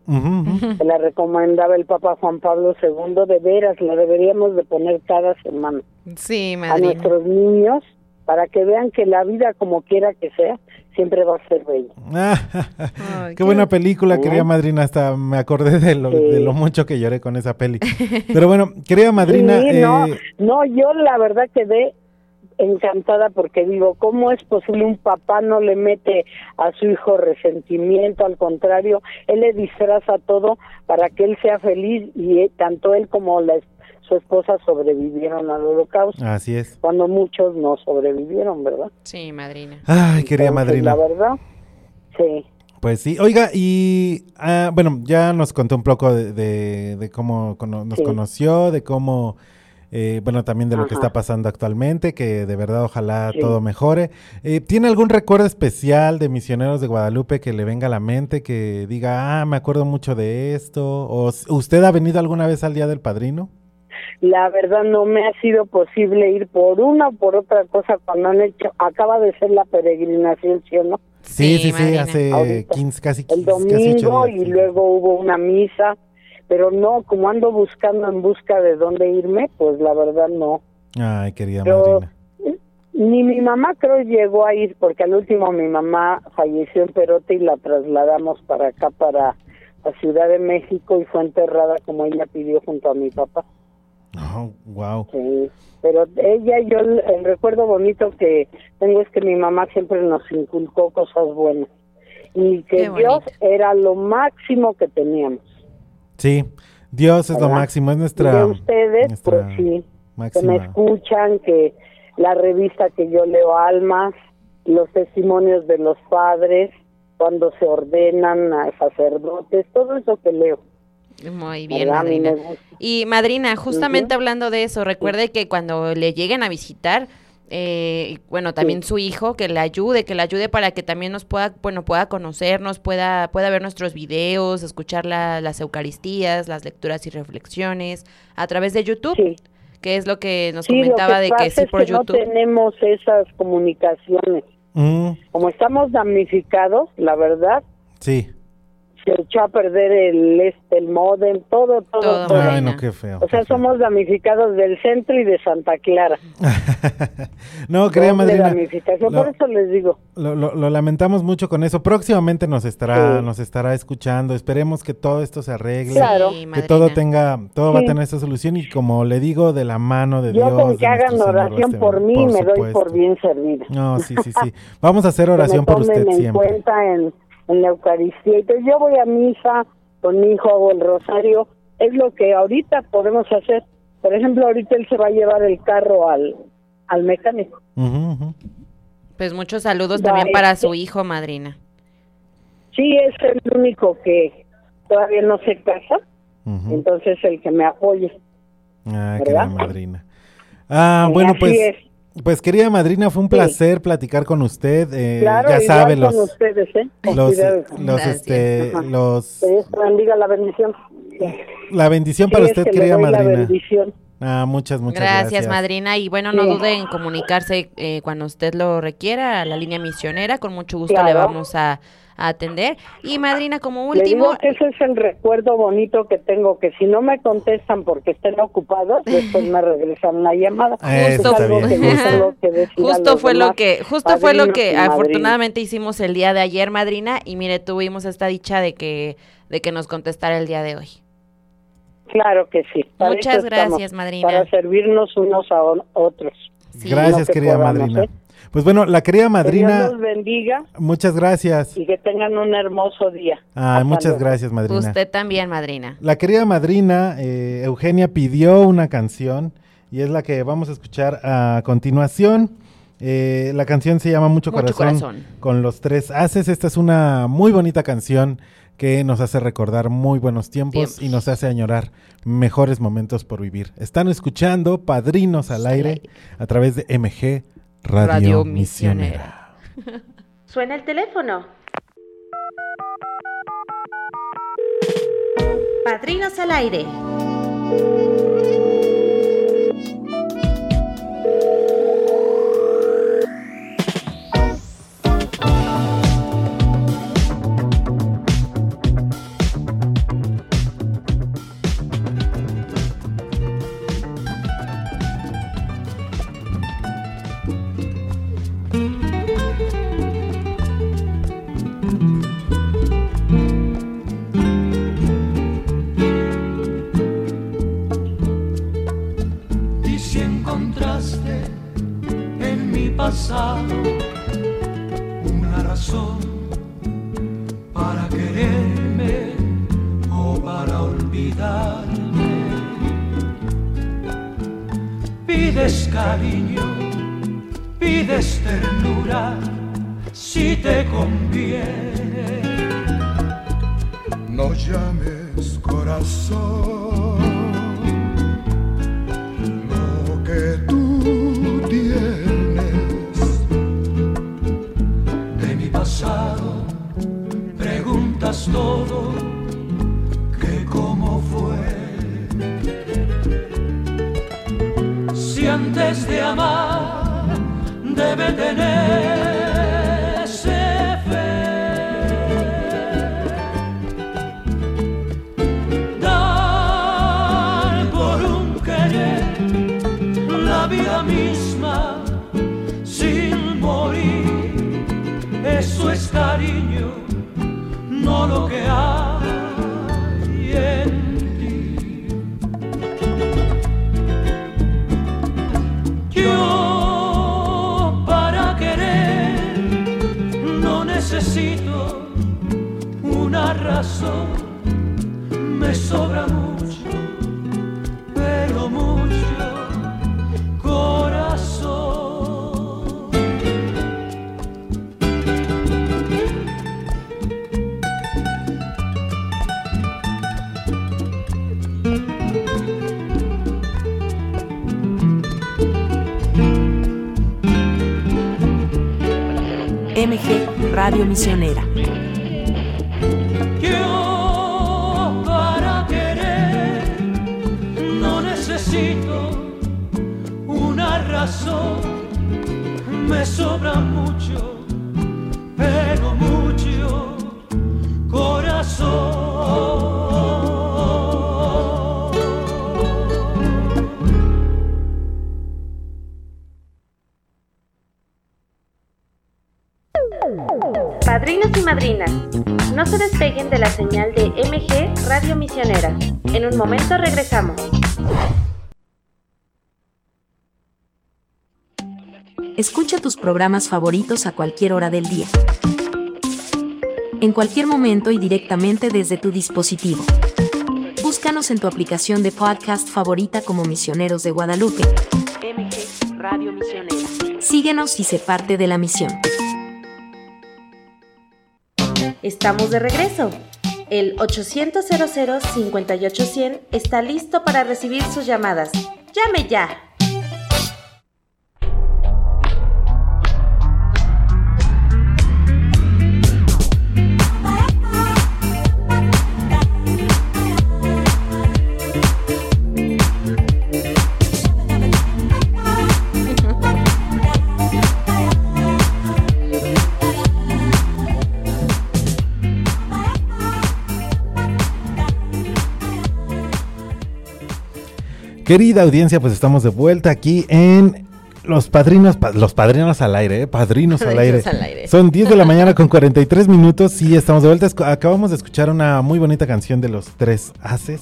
que la recomendaba el Papa Juan Pablo II, de veras la deberíamos de poner cada semana Sí, a nuestros niños para que vean que la vida como quiera que sea siempre va a ser bella. Ay, qué qué- buena película, ¿Eh? querida madrina. Hasta me acordé de lo, Sí. de lo mucho que lloré con esa peli. Pero bueno, querida madrina, Sí, no, eh, no, yo la verdad quedé encantada porque digo, ¿cómo es posible un papá no le mete a su hijo resentimiento? Al contrario, él le disfraza todo para que él sea feliz y eh, tanto él como la, su esposa sobrevivieron al holocausto, así es. cuando muchos no sobrevivieron, ¿verdad? Sí, madrina. Ay, querida Entonces, madrina. La verdad, sí. Pues sí, oiga, y ah, bueno, ya nos contó un poco de, de- de cómo cono- nos Sí. conoció, de cómo, eh, bueno, también de lo que está pasando actualmente, que de verdad ojalá Sí. todo mejore. Eh, ¿Tiene algún recuerdo especial de Misioneros de Guadalupe que le venga a la mente, que diga, ah, me acuerdo mucho de esto? ¿O usted ha venido alguna vez al Día del Padrino? La verdad no me ha sido posible ir por una o por otra cosa cuando han hecho, acaba de ser la peregrinación, ¿sí o no? Sí, Sí, sí, hace Ahorita. 15, casi, el 15, casi domingo días, y sí. luego hubo una misa, pero no, como ando buscando en busca de dónde irme, pues la verdad no. Ay, querida Pero- madrina. Ni mi mamá creo llegó a ir, porque al último mi mamá falleció en Perote y la trasladamos para acá, para a Ciudad de México y fue enterrada como ella pidió junto a mi papá. Oh, wow. Sí, pero ella, yo el, el recuerdo bonito que tengo es que mi mamá siempre nos inculcó cosas buenas y que Dios era lo máximo que teníamos. Sí, Dios es lo máximo, es nuestra. de ustedes, nuestra pues sí, que me máxima. escuchan, que la revista que yo leo Almas, los testimonios de los padres, cuando se ordenan a sacerdotes, todo eso que leo. Muy bien, madrina. Y madrina, justamente hablando de eso, recuerde que cuando le lleguen a visitar, eh, bueno, también su hijo, que le ayude, que le ayude para que también nos pueda, bueno, pueda conocernos, pueda, pueda ver nuestros videos, escuchar la- las Eucaristías, las lecturas y reflexiones a través de YouTube, Sí. que es lo que nos Sí, comentaba que de que sí es por que no YouTube. tenemos esas comunicaciones. Mm, Como estamos damnificados, la verdad, sí. Se echó a perder el este, el modem, todo, todo, Todo. Ay, no, qué feo. O sea, feo. somos damnificados del centro y de Santa Clara. no, Doble madrina. damnificación, lo- por eso les digo. Lo, lo- lo lamentamos mucho con eso. Próximamente nos estará, Sí. nos estará escuchando. Esperemos que todo esto se arregle. Claro. Sí, Que madrina. todo tenga, todo va a Sí. tener esta solución y como le digo, de la mano de Yo Dios. con de que hagan Señor oración por mí me doy por supuesto. bien servida. No, sí, sí, sí. Vamos a hacer Que oración me por tomen usted en siempre. cuenta en, en la Eucaristía. Entonces yo voy a misa con mi hijo, hago el rosario. Es lo que ahorita podemos hacer. Por ejemplo, ahorita él se va a llevar el carro al, al mecánico. Pues muchos saludos también para este- su hijo, madrina. Sí, es el único que todavía no se casa, Ujú. entonces el que me apoye. Ah, ¿verdad? querida madrina. Ah, bueno, pues, es. Pues querida madrina, fue un Sí. placer platicar con usted. eh, Claro, ya sabe, con los, ustedes, ¿eh? los, los, este, Ajá. los, Dios bendiga la bendición. la bendición para es usted, que querida la madrina. bendición. Ah, muchas, muchas gracias. Gracias, madrina. Y bueno, no Sí. dude en comunicarse eh, cuando usted lo requiera a la línea misionera. Con mucho gusto le vamos a, a atender. Y madrina, como Le último, digo que ese es el recuerdo bonito que tengo, que si no me contestan porque estén ocupados, después me regresan la llamada. Justo los fue lo que, justo fue lo que afortunadamente hicimos el día de ayer, madrina. Y mire, tuvimos esta dicha de que, de que nos contestara el día de hoy. Claro que sí. para Muchas estamos, gracias, madrina. Para servirnos unos a otros. Sí. Gracias, que querida podamos, madrina. ¿eh? Pues bueno, la querida Que madrina, Dios los bendiga muchas gracias. y que tengan un hermoso día. Ah, Hasta muchas luego. gracias, madrina. Usted también, madrina. La querida madrina eh, Eugenia pidió una canción y es la que vamos a escuchar a continuación. Eh, la canción se llama Mucho, Mucho corazón, Corazón. con los tres haces. Esta es una muy bonita canción que nos hace recordar muy buenos tiempos, Tiempos. y nos hace añorar mejores momentos por vivir. Están escuchando Padrinos al aire a través de MG Radio, Radio Misionera. Misionera. Suena el teléfono. Padrinos al aire. Una razón para quererme o para olvidarme, pides cariño, pides ternura, si te conviene. No llames corazón tener. Misionera. Madrinas, no se despeguen de la señal de MG Radio Misionera. En un momento regresamos. Escucha tus programas favoritos a cualquier hora del día. En cualquier momento y directamente desde tu dispositivo. Búscanos en tu aplicación de podcast favorita como Misioneros de Guadalupe. MG Radio Misionera. Síguenos y sé parte de la misión. Estamos de regreso. El 800 58100 está listo para recibir sus llamadas. Llame ya. Querida audiencia, pues estamos de vuelta aquí en Los Padrinos, pa- los Padrinos al aire, ¿eh? Padrinos al aire. Padrinos al aire. Son 10 de la mañana con 43 minutos y estamos de vuelta. Acabamos de escuchar una muy bonita canción de los Tres Haces.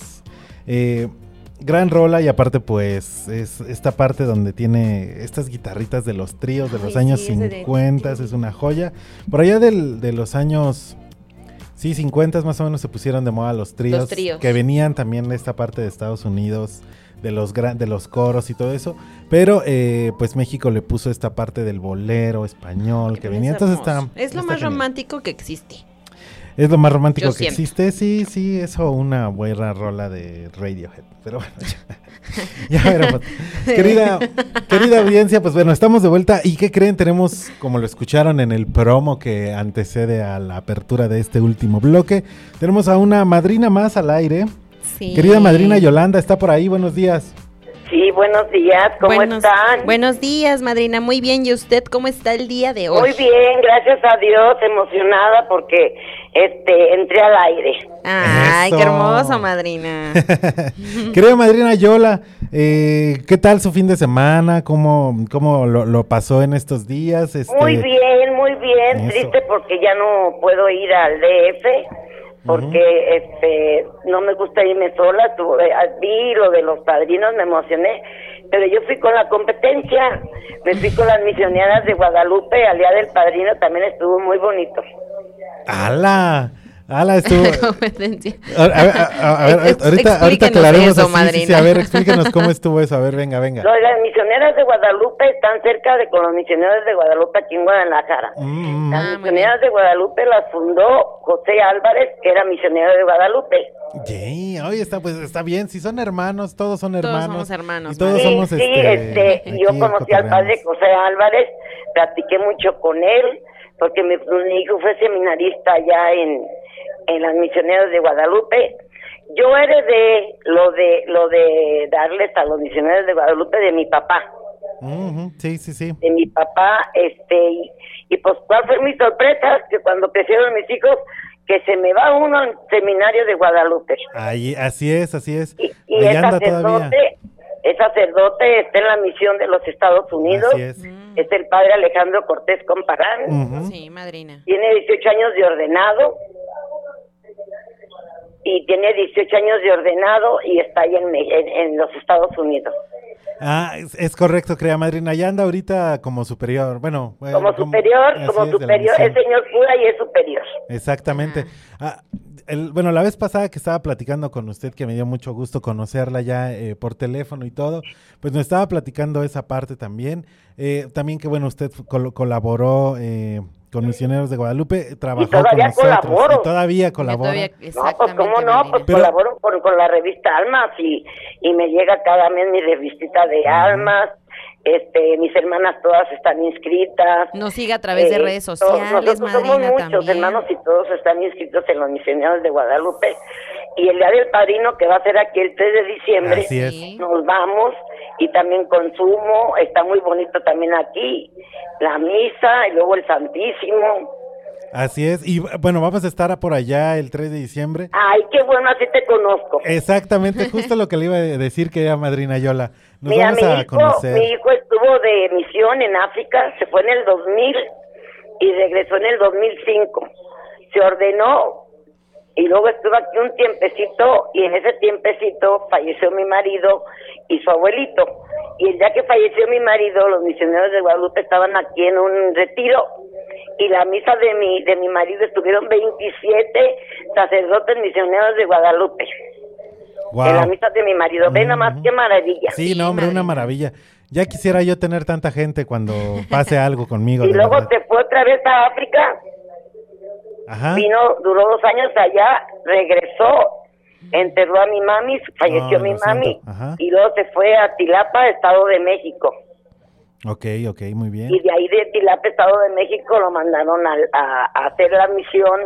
Eh, gran rola y aparte pues es esta parte donde tiene estas guitarritas de los tríos de los Ay, años sí, ese de- 50, es una joya. Por allá del- de los años... Sí, 50 más o menos se pusieron de moda los tríos, Los tríos. que venían también de esta parte de Estados Unidos, de los gran, de los coros y todo eso, pero eh, pues México le puso esta parte del bolero español que venía, Es entonces está Es lo está más genial. romántico que existe. Es lo más romántico Yo que siento. existe, sí, sí, eso una buena rola de Radiohead, pero bueno, ya, ya veremos. querida, querida audiencia, pues bueno, estamos de vuelta y ¿qué creen? Tenemos, como lo escucharon en el promo que antecede a la apertura de este último bloque, tenemos a una madrina más al aire. Sí. Querida madrina Yolanda, está por ahí, buenos días. Sí, buenos días, ¿cómo buenos, están? Buenos días, madrina. Muy bien. ¿Y usted cómo está el día de hoy? Muy bien, gracias a Dios, emocionada porque este entré al aire. Ay, qué Eso. hermoso, madrina. Querida madrina Yola, eh, ¿qué tal su fin de semana? ¿Cómo, cómo lo, lo pasó en estos días? Este, Muy bien, muy bien, Eso. triste porque ya no puedo ir al DF porque este no me gusta irme sola, tuve- vi lo de los padrinos, me emocioné, pero yo fui con la competencia, me fui con las misioneras de Guadalupe al día del padrino, también estuvo muy bonito. ¡Hala! ¡Hala! Estuvo... Competencia. A, a- a- a ver, ahorita, ahorita aclaremos eso, así, sí, sí, a ver, explíquenos cómo estuvo eso. A ver, venga, venga. De las misioneras de Guadalupe están cerca de con los misioneros de Guadalupe aquí en Guadalajara. Mm, mm. Las Ah, misioneras de Guadalupe las fundó José Álvarez, que era misionero de Guadalupe. Yay, oye, está, pues, está bien. Si son hermanos, todos son Todos hermanos. somos hermanos, Y todos Sí, somos, sí, este, este, yo conocí al padre. José Álvarez, platiqué mucho con él, porque mi, mi hijo fue seminarista allá en, en las misioneras de Guadalupe. Yo heredé lo de lo de darles a los misioneros de Guadalupe de mi papá. Sí, sí, sí. de mi papá, este, y, y pues cuál fue mi sorpresa, que cuando crecieron mis hijos, que se me va uno al seminario de Guadalupe. Ahí, así es, así es. Y, y es anda todavía. sacerdote, es sacerdote, está en la misión de los Estados Unidos, Así es. es el padre Alejandro Cortés Comparán. Sí, madrina. tiene 18 años de ordenado, y tiene 18 años de ordenado y está ahí en, Me- en, en los Estados Unidos. Ah, es, es correcto, crea madrina. Ya anda ahorita como superior. Bueno, eh, Como superior, como es, superior, es señor cura y es superior. Exactamente. Ah, el- bueno, la vez pasada que estaba platicando con usted, que me dio mucho gusto conocerla ya eh, por teléfono y todo, pues nos estaba platicando esa parte también. Eh, también que, bueno, usted col- colaboró eh, con Misioneros de Guadalupe, trabajó con todavía nosotros. colaboro. Y todavía colabora. No, pues cómo no, pues Pero- colaboro con, con la revista Almas y, y me llega cada mes mi revistita de Almas. Este, mis hermanas todas están inscritas. Nos sigue a través de Eh, redes sociales, Nosotros somos muchos también. hermanos y todos están inscritos en los misioneros de Guadalupe. Y el día del padrino, que va a ser aquí el 3 de diciembre, Así es. nos vamos y también consumo. Está muy bonito también aquí. La misa y luego el Santísimo. Así es. Y bueno, vamos a estar por allá el 3 de diciembre. Ay, qué bueno, así te conozco. Exactamente, justo lo que le iba a decir que era madrina Yola. Nos Mira, vamos mi a hijo, conocer. mi hijo estuvo de misión en África, se fue en el 2000 y regresó en el 2005. Se ordenó y luego estuvo aquí un tiempecito y en ese tiempecito falleció mi marido y su abuelito. Y el día que falleció mi marido, los misioneros de Guadalupe estaban aquí en un retiro y la misa de mi de mi marido estuvieron 27 sacerdotes misioneros de Guadalupe. Guau. En la misa de mi marido. Ve nada más qué maravilla. Sí, no, hombre, una maravilla. Ya quisiera yo tener tanta gente cuando pase algo conmigo. Y luego verdad. se fue otra vez a África, Ajá. vino, duró dos años allá, regresó, enterró a mi mami, falleció No, mi mami, y luego se fue a Tilapa, Estado de México. Ok, ok, muy bien. Y de ahí de Tilapa, Estado de México, lo mandaron a, a- a hacer la misión,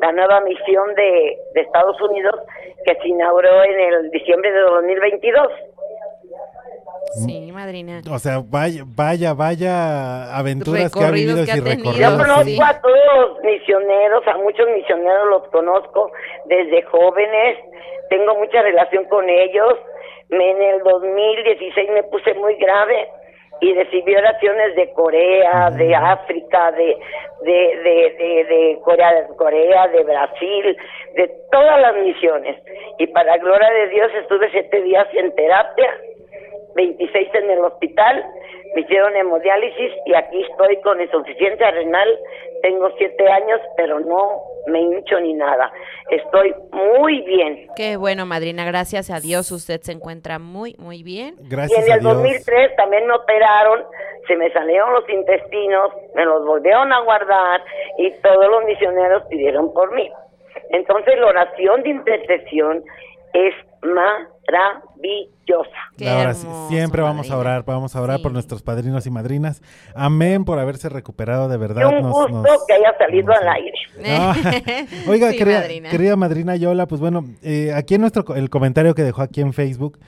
la nueva misión de, de Estados Unidos, que se inauguró en el diciembre de 2022. Sí, madrina. O sea, vaya, vaya, vaya aventuras que ha vivido que ha y. Yo recorridos. conozco sí. a todos los misioneros, a muchos misioneros los conozco desde jóvenes, tengo mucha relación con ellos. Me, en el 2016 me puse muy grave y recibí oraciones de Corea, de África, de, de, de, de, de Corea, Corea, de Brasil, de todas las misiones. Y para gloria de Dios estuve siete días en terapia 26 en el hospital, me hicieron hemodiálisis y aquí estoy con insuficiencia renal. Tengo siete años, pero no me hincho ni nada. Estoy muy bien. Qué bueno, madrina. Gracias a Dios usted se encuentra muy, muy bien. y Gracias en a el Dios. 2003 también me operaron, se me salieron los intestinos, me los volvieron a guardar y todos los misioneros pidieron por mí. Entonces la oración de intercesión es maravillosa. Ahora sí, siempre vamos a orar, vamos a orar por nuestros padrinos y madrinas. Amén por haberse recuperado de Y verdad. un nos- gusto nos- que haya salido al aire. Oiga, Sí, querida, madrina. querida madrina Yola, pues bueno, eh, aquí en nuestro el comentario que dejó aquí en Facebook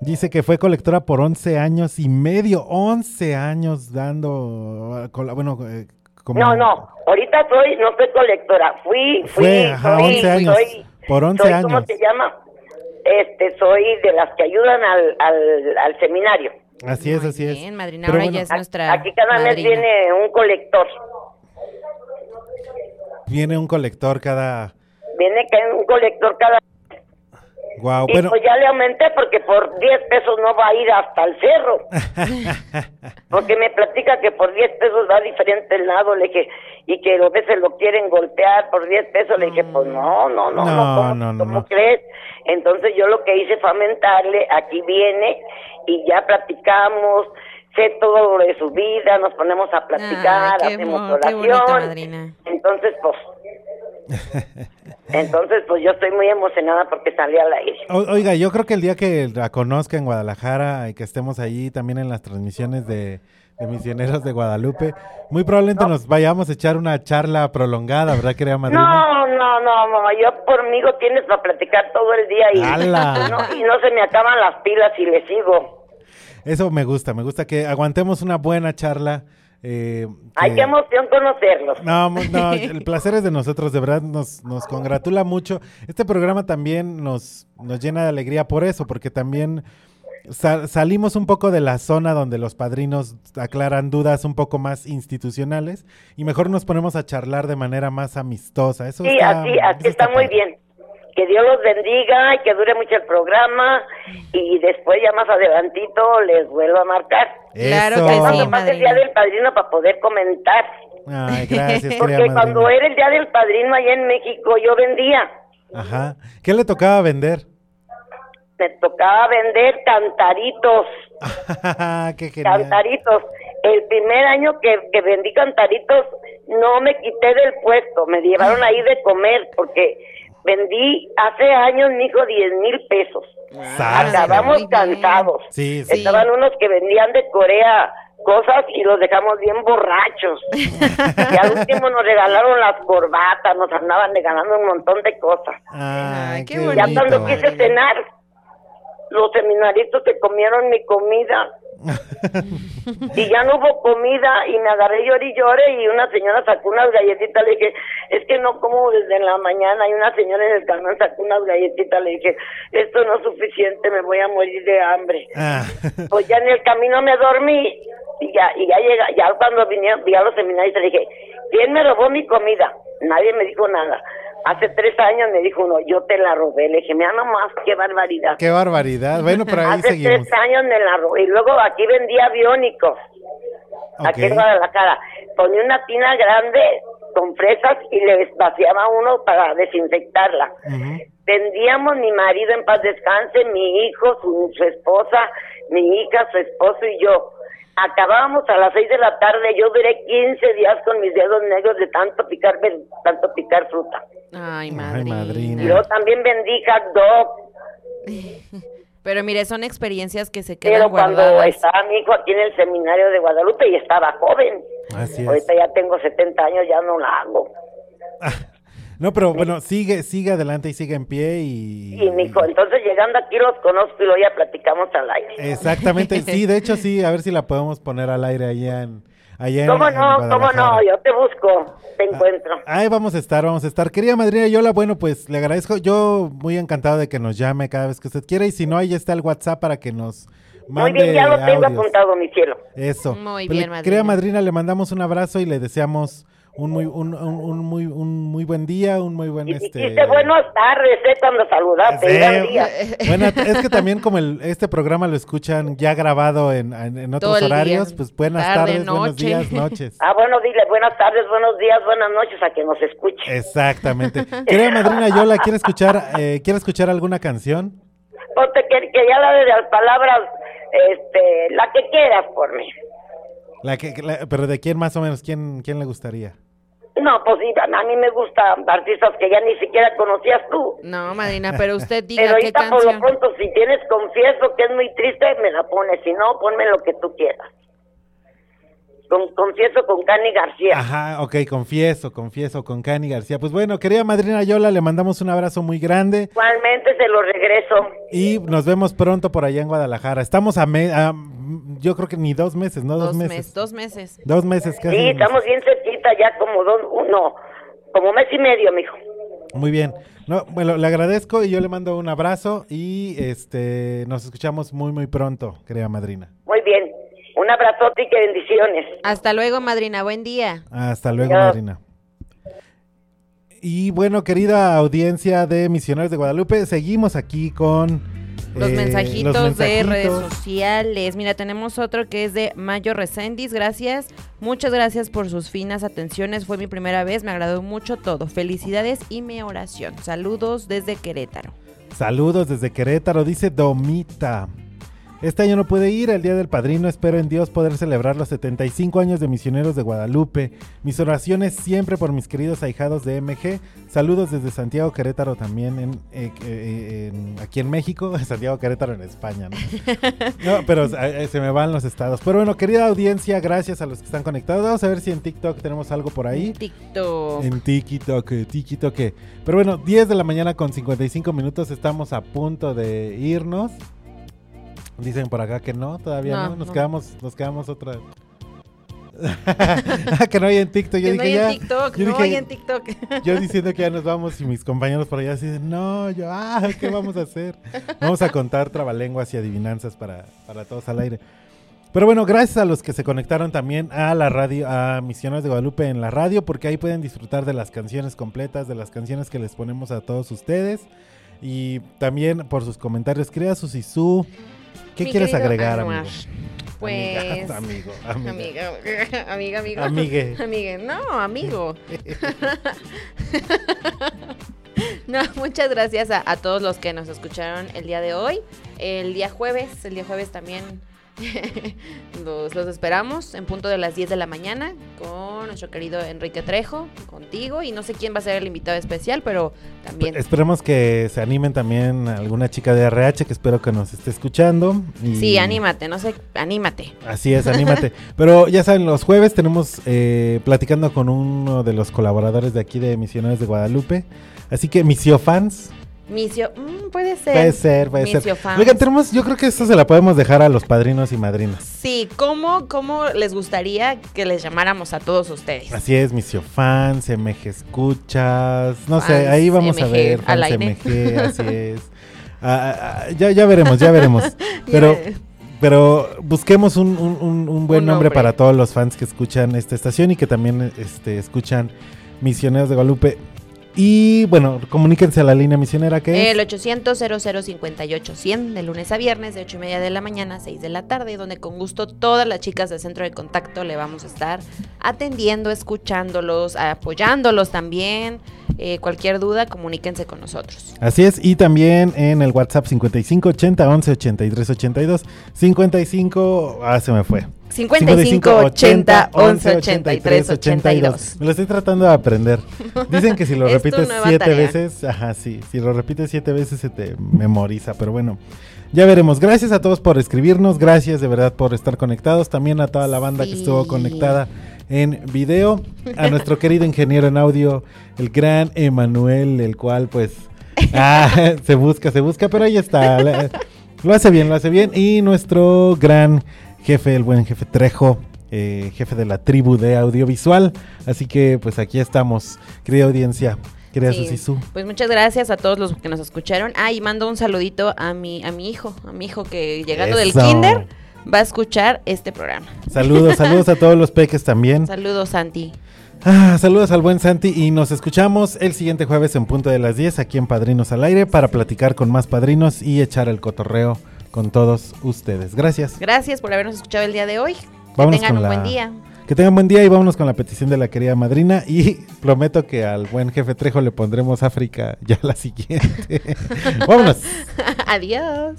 dice que fue colectora por 11 años y medio, 11 años dando, ah, bueno, eh, como No, no, ahorita soy, no soy colectora, fui, fui, Fue, ajá, soy, 11 años, soy, por 11 soy, años. ¿cómo se llama? Este, soy de las que ayudan al, al, al seminario. Así es, así es. Bien, madrina. Pero Ahora bueno, ya es nuestra. Aquí cada mes viene un colector, Viene un colector cada, viene que un colector cada wow, y bueno, pues ya le aumenté porque por 10 pesos no va a ir hasta el cerro. Porque me platica que por 10 pesos va a diferente lado, le dije, y que a veces lo quieren golpear por 10 pesos, le dije, pues no, no, no, no, No, ¿cómo, no, no, cómo no. crees? Entonces yo lo que hice fue aumentarle, aquí viene, y ya platicamos, sé todo lo de su vida, nos ponemos a platicar, Ay, qué hacemos oración, madrina. entonces pues... Entonces, pues yo estoy muy emocionada porque salí al aire. o- oiga, yo creo que el día que la conozca en Guadalajara y que estemos allí también en las transmisiones de, de Misioneros de Guadalupe, muy probablemente nos vayamos a echar una charla prolongada, ¿verdad, querida madrina? No, no, no, mamá, yo mí tienes para platicar todo el día y, ¡Hala! y no, y no se me acaban las pilas y le sigo. Eso me gusta, me gusta que aguantemos una buena charla. Eh, Ay, que- qué emoción conocerlos. No, no, el placer es de nosotros, de verdad nos, nos congratula mucho. Este programa también nos, nos llena de alegría por eso, porque también sa- salimos un poco de la zona donde los padrinos aclaran dudas un poco más institucionales y mejor nos ponemos a charlar de manera más amistosa. Eso Sí, está- así, así está muy bien. Que Dios los bendiga y que dure mucho el programa y después ya más adelantito les vuelvo a marcar. Claro que sí, Cuando pase el día del padrino para poder comentar. Ay, gracias, Porque cuando madrina. era el día del padrino allá en México yo vendía. Ajá. ¿Qué le tocaba vender? Me tocaba vender cantaritos. Qué genial. Cantaritos. El primer año que, que vendí cantaritos, no me quité del puesto, me llevaron ahí de comer, porque vendí hace años, mijo, 10 mil pesos. Sas, Acabamos cansados. Sí, sí. Estaban unos que vendían de Corea cosas y los dejamos bien borrachos. y al último nos regalaron las corbatas, nos andaban regalando un montón de cosas. Ay, Ay, qué qué bonito, Ya cuando quise cenar, los seminaristas se comieron mi comida. Y ya no hubo comida y me agarré lloré y lloré y una señora sacó unas galletitas, le dije, es que no como desde la mañana y una señora en el camión sacó unas galletitas, le dije, esto no es suficiente, me voy a morir de hambre. Ah, Pues ya en el camino me dormí y ya, y ya llega, ya cuando vinieron, vi a los seminaristas, le dije, ¿quién me robó mi comida? Nadie me dijo nada. Hace tres años me dijo uno, yo te la robé. Le dije, mira nomás, qué barbaridad. qué barbaridad. Bueno, pero ahí Hace seguimos. tres años me la robé. Y luego aquí vendía biónicos, aquí en. Guadalajara. Ponía una tina grande con fresas y le vaciaba uno para desinfectarla. Vendíamos mi marido en paz descanse, mi hijo, su, su esposa, mi hija, su esposo y yo. Acabábamos a las seis de la tarde. Yo duré 15 días con mis dedos negros de tanto picar, tanto picar fruta. Ay, Ay, madrina. madrina. Y luego también vendí hot dog. Pero mire, son experiencias que se quedan Pero cuando guardadas. estaba mi hijo aquí en el seminario de Guadalupe y estaba joven. Así es. Ahorita ya tengo 70 años, ya no la hago. No, pero bueno, sigue, sigue adelante y sigue en pie y... Y mi hijo, entonces llegando aquí los conozco y luego ya platicamos al aire. Exactamente, sí, de hecho sí, a ver si la podemos poner al aire allá en... Allá ¿Cómo en no? ¿Cómo no? Yo te busco, te encuentro. Ahí vamos a estar, vamos a estar. Querida madrina Yola, bueno, pues le agradezco. Yo muy encantado de que nos llame cada vez que usted quiera. Y si no, ahí está el WhatsApp para que nos Muy mande bien, ya lo tengo audios. apuntado, mi cielo. Eso. Muy Pues, bien, le- Querida madrina. madrina, le mandamos un abrazo y le deseamos un muy, un, un- un muy, un muy buen día, un muy buen Y este. dijiste buenas tardes, ¿eh? Cuando saludaste, Sí, gran día. Bueno, es que también como el, este programa lo escuchan ya grabado en, en, en otros el día. horarios, pues buenas Tarde, tardes, buenos noche. días, noches. Ah, bueno, dile buenas tardes, buenos días, buenas noches a que nos escuche. Exactamente. Querida madrina Yola, ¿quiere escuchar, eh, ¿quiere escuchar alguna canción? Ponte que, que ya la de las palabras, este, la que quieras por mí. La que, la- pero de quién más o menos, quién, quién le gustaría. No, pues a mí me gustan artistas que ya ni siquiera conocías tú. No, madrina, pero usted Pero diga qué ahorita por lo pronto, si tienes confieso que es muy triste, me la pones. Si no, ponme lo que tú quieras. Con, confieso con Cani García. Ajá, ok, confieso, confieso con Cani García. Pues bueno, querida madrina Yola, le mandamos un abrazo muy grande Igualmente se lo regreso. y nos vemos pronto por allá en Guadalajara. Estamos a, me- a- yo creo que ni dos meses, ¿no? Dos, Dos meses. dos meses. Dos meses casi. Sí, estamos bien cerquita, ya como dos, uno, como mes y medio, mijo. Muy bien. No, bueno, le agradezco y yo le mando un abrazo y este nos escuchamos muy muy pronto, querida madrina. Muy bien. Un abrazote y que bendiciones. Hasta luego, madrina. Buen día. Hasta luego, madrina. Y bueno, querida audiencia de Misioneros de Guadalupe, seguimos aquí con Los eh, mensajitos los de redes sociales. Mira, tenemos otro que es de Mayo Recendis. Gracias. Muchas gracias por sus finas atenciones. Fue mi primera vez. Me agradó mucho todo. Felicidades y mi oración. Saludos desde Querétaro. Saludos desde Querétaro, dice Domita. Este año no pude ir, el Día del Padrino, espero en Dios poder celebrar los 75 años de Misioneros de Guadalupe. Mis oraciones siempre por mis queridos ahijados de MG. Saludos desde Santiago Querétaro también, en, eh, eh, en- aquí en México, Santiago Querétaro en España. No, No, pero eh, se me van los estados. Pero bueno, querida audiencia, gracias a los que están conectados. Vamos a ver si en TikTok tenemos algo por ahí. TikTok. En TikTok, eh, TikTok. eh. Pero bueno, 10 de la mañana con 55 minutos, estamos a punto de irnos. Dicen por acá que no, todavía no, No, nos no. quedamos, nos quedamos otra. que no hay en TikTok, yo Que no hay ya. en TikTok, yo no dije- hay en TikTok. Yo diciendo que ya nos vamos y mis compañeros por allá así de, no, yo, ah, ¿qué vamos a hacer? Vamos a contar trabalenguas y adivinanzas para, para todos al aire. Pero bueno, gracias a los que se conectaron también a la radio, a Misioneros de Guadalupe en la radio, porque ahí pueden disfrutar de las canciones completas, de las canciones que les ponemos a todos ustedes. Y también por sus comentarios, crea su Sisu. ¿Qué Mi quieres agregar, Anuar, amigo? Pues. Amigo, amigo, amiga. Amiga, amiga, amigo. Amigue. Amigue. No, amigo. No, muchas gracias a, a todos los que nos escucharon el día de hoy. El día jueves, el día jueves también los, los esperamos en punto de las 10 de la mañana con nuestro querido Enrique Trejo, contigo. Y no sé quién va a ser el invitado especial, pero también. Esperemos que se animen también alguna chica de RH que espero que nos esté escuchando. y- Sí, anímate, no sé, anímate. Así es, anímate. Pero ya saben, los jueves tenemos eh, platicando con uno de los colaboradores de aquí de Misioneros de Guadalupe. Así que Misio Fans, Misio, mm, puede ser. puede ser, puede ser. Misiofans. Oigan, tenemos, yo creo que esto se la podemos dejar a los padrinos y madrinas. Sí, ¿cómo, ¿cómo les gustaría que les llamáramos a todos ustedes? Así es, Misio Fans, MG Escuchas, no sé, Fans, ahí vamos a ver, Fans. MG, así es. Ah, ah, ah, ya, ya veremos, ya veremos. Pero, pero busquemos un, un- un- un buen nombre. para todos los fans que escuchan esta estación y que también este, escuchan Misioneros de Guadalupe. Y bueno, comuníquense a la línea misionera que El es 800 0058 100 de lunes a viernes de 8 y media de la mañana a 6 de la tarde, donde con gusto todas las chicas del centro de contacto le vamos a estar atendiendo, escuchándolos, apoyándolos también. Eh, cualquier duda, comuníquense con nosotros. Así es, y también en el WhatsApp 55 80 11 83 82 55 ah se me fue. 55 80 11 83 82. Me lo estoy tratando de aprender. Dicen que si lo repites siete tarea. veces, ajá, sí, si lo repites siete veces se te memoriza, pero bueno. Ya veremos. Gracias a todos por escribirnos, gracias de verdad por estar conectados, también a toda la banda que estuvo Sí. conectada en video, a nuestro querido ingeniero en audio, el gran Emanuel, el cual pues ah, se busca, se busca, pero ahí está. Lo hace bien, lo hace bien. Y nuestro gran jefe, el buen jefe Trejo, eh, jefe de la tribu de audiovisual. Así que pues aquí estamos, querida audiencia, querida Sí. Susisu. Pues muchas gracias a todos los que nos escucharon. Ah, y mando un saludito a mi, a mi hijo, a mi hijo que llegando Eso. del kinder va a escuchar este programa. Saludos, saludos a todos los peques también. Saludos, Santi. Ah, saludos al buen Santi y nos escuchamos el siguiente jueves en punto de las 10 aquí en Padrinos al Aire para platicar con más padrinos y echar el cotorreo con todos ustedes. Gracias. Gracias por habernos escuchado el día de hoy. Vámonos que tengan un la- buen día. Que tengan buen día y vámonos con la petición de la querida madrina y prometo que al buen jefe Trejo le pondremos África ya la siguiente. vámonos. Adiós.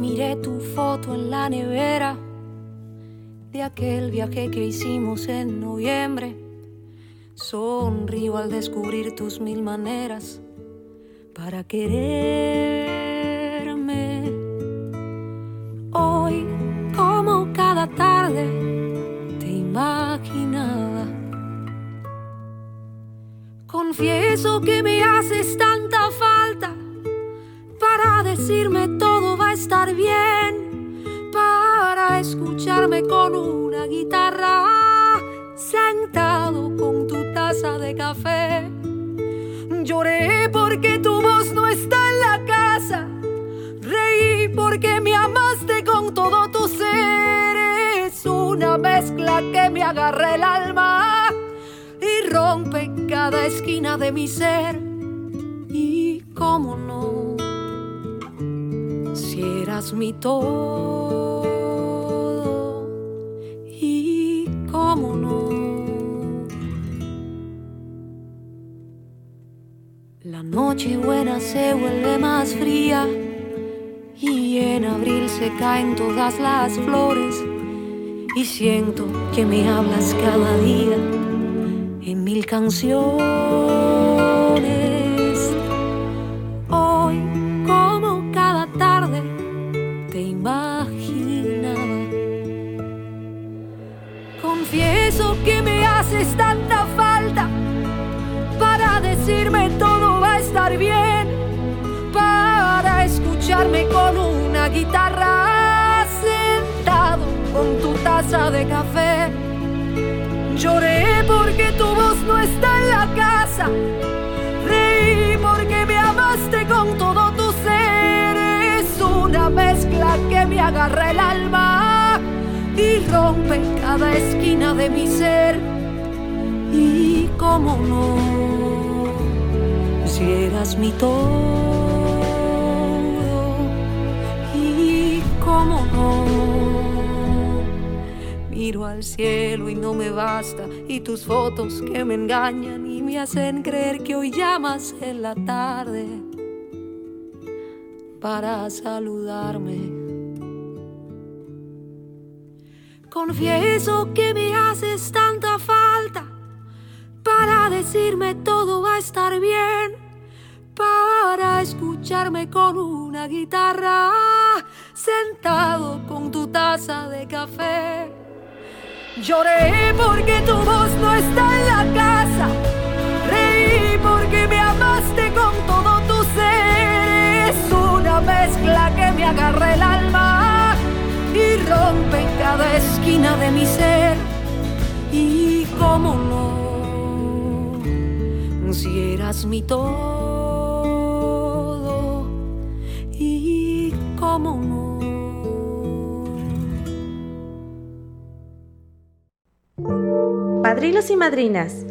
Miré tu foto en la nevera de aquel viaje que hicimos en noviembre. Sonrío al descubrir tus mil maneras para quererme. Con una guitarra, sentado con tu taza de café. Lloré porque tu voz no está en la casa, reí porque me amaste con todo tu ser, es una mezcla que me agarra el alma y rompe cada esquina de mi ser. Y cómo no, si eras mi todo, noche buena se vuelve más fría y en abril se caen todas las flores y siento que me hablas cada día en mil canciones. Hoy, como cada tarde, te imaginaba. Confieso que me haces tanta guitarra sentado con tu taza de café. Lloré porque tu voz no está en la casa, reí porque me amaste con todo tu ser. Es una mezcla que me agarra el alma y rompe cada esquina de mi ser. Y cómo no, si eras mi todo, miro al cielo y no me basta, y tus fotos que me engañan y me hacen creer que hoy llamas en la tarde para saludarme. Confieso que me haces tanta falta para decirme todo va a estar bien, para escucharme con una guitarra sentado con tu taza de café. Lloré porque tu voz no está en la casa, reí porque me amaste con todo tu ser. Es una mezcla que me agarra el alma y rompe cada esquina de mi ser. Y cómo no, si eras mi todo, Padrinos y madrinas,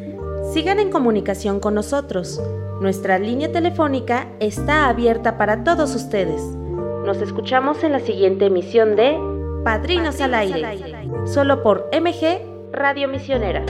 sigan en comunicación con nosotros. Nuestra línea telefónica está abierta para todos ustedes. Nos escuchamos en la siguiente emisión de Padrinos, al, aire, solo por MG Radio Misionera.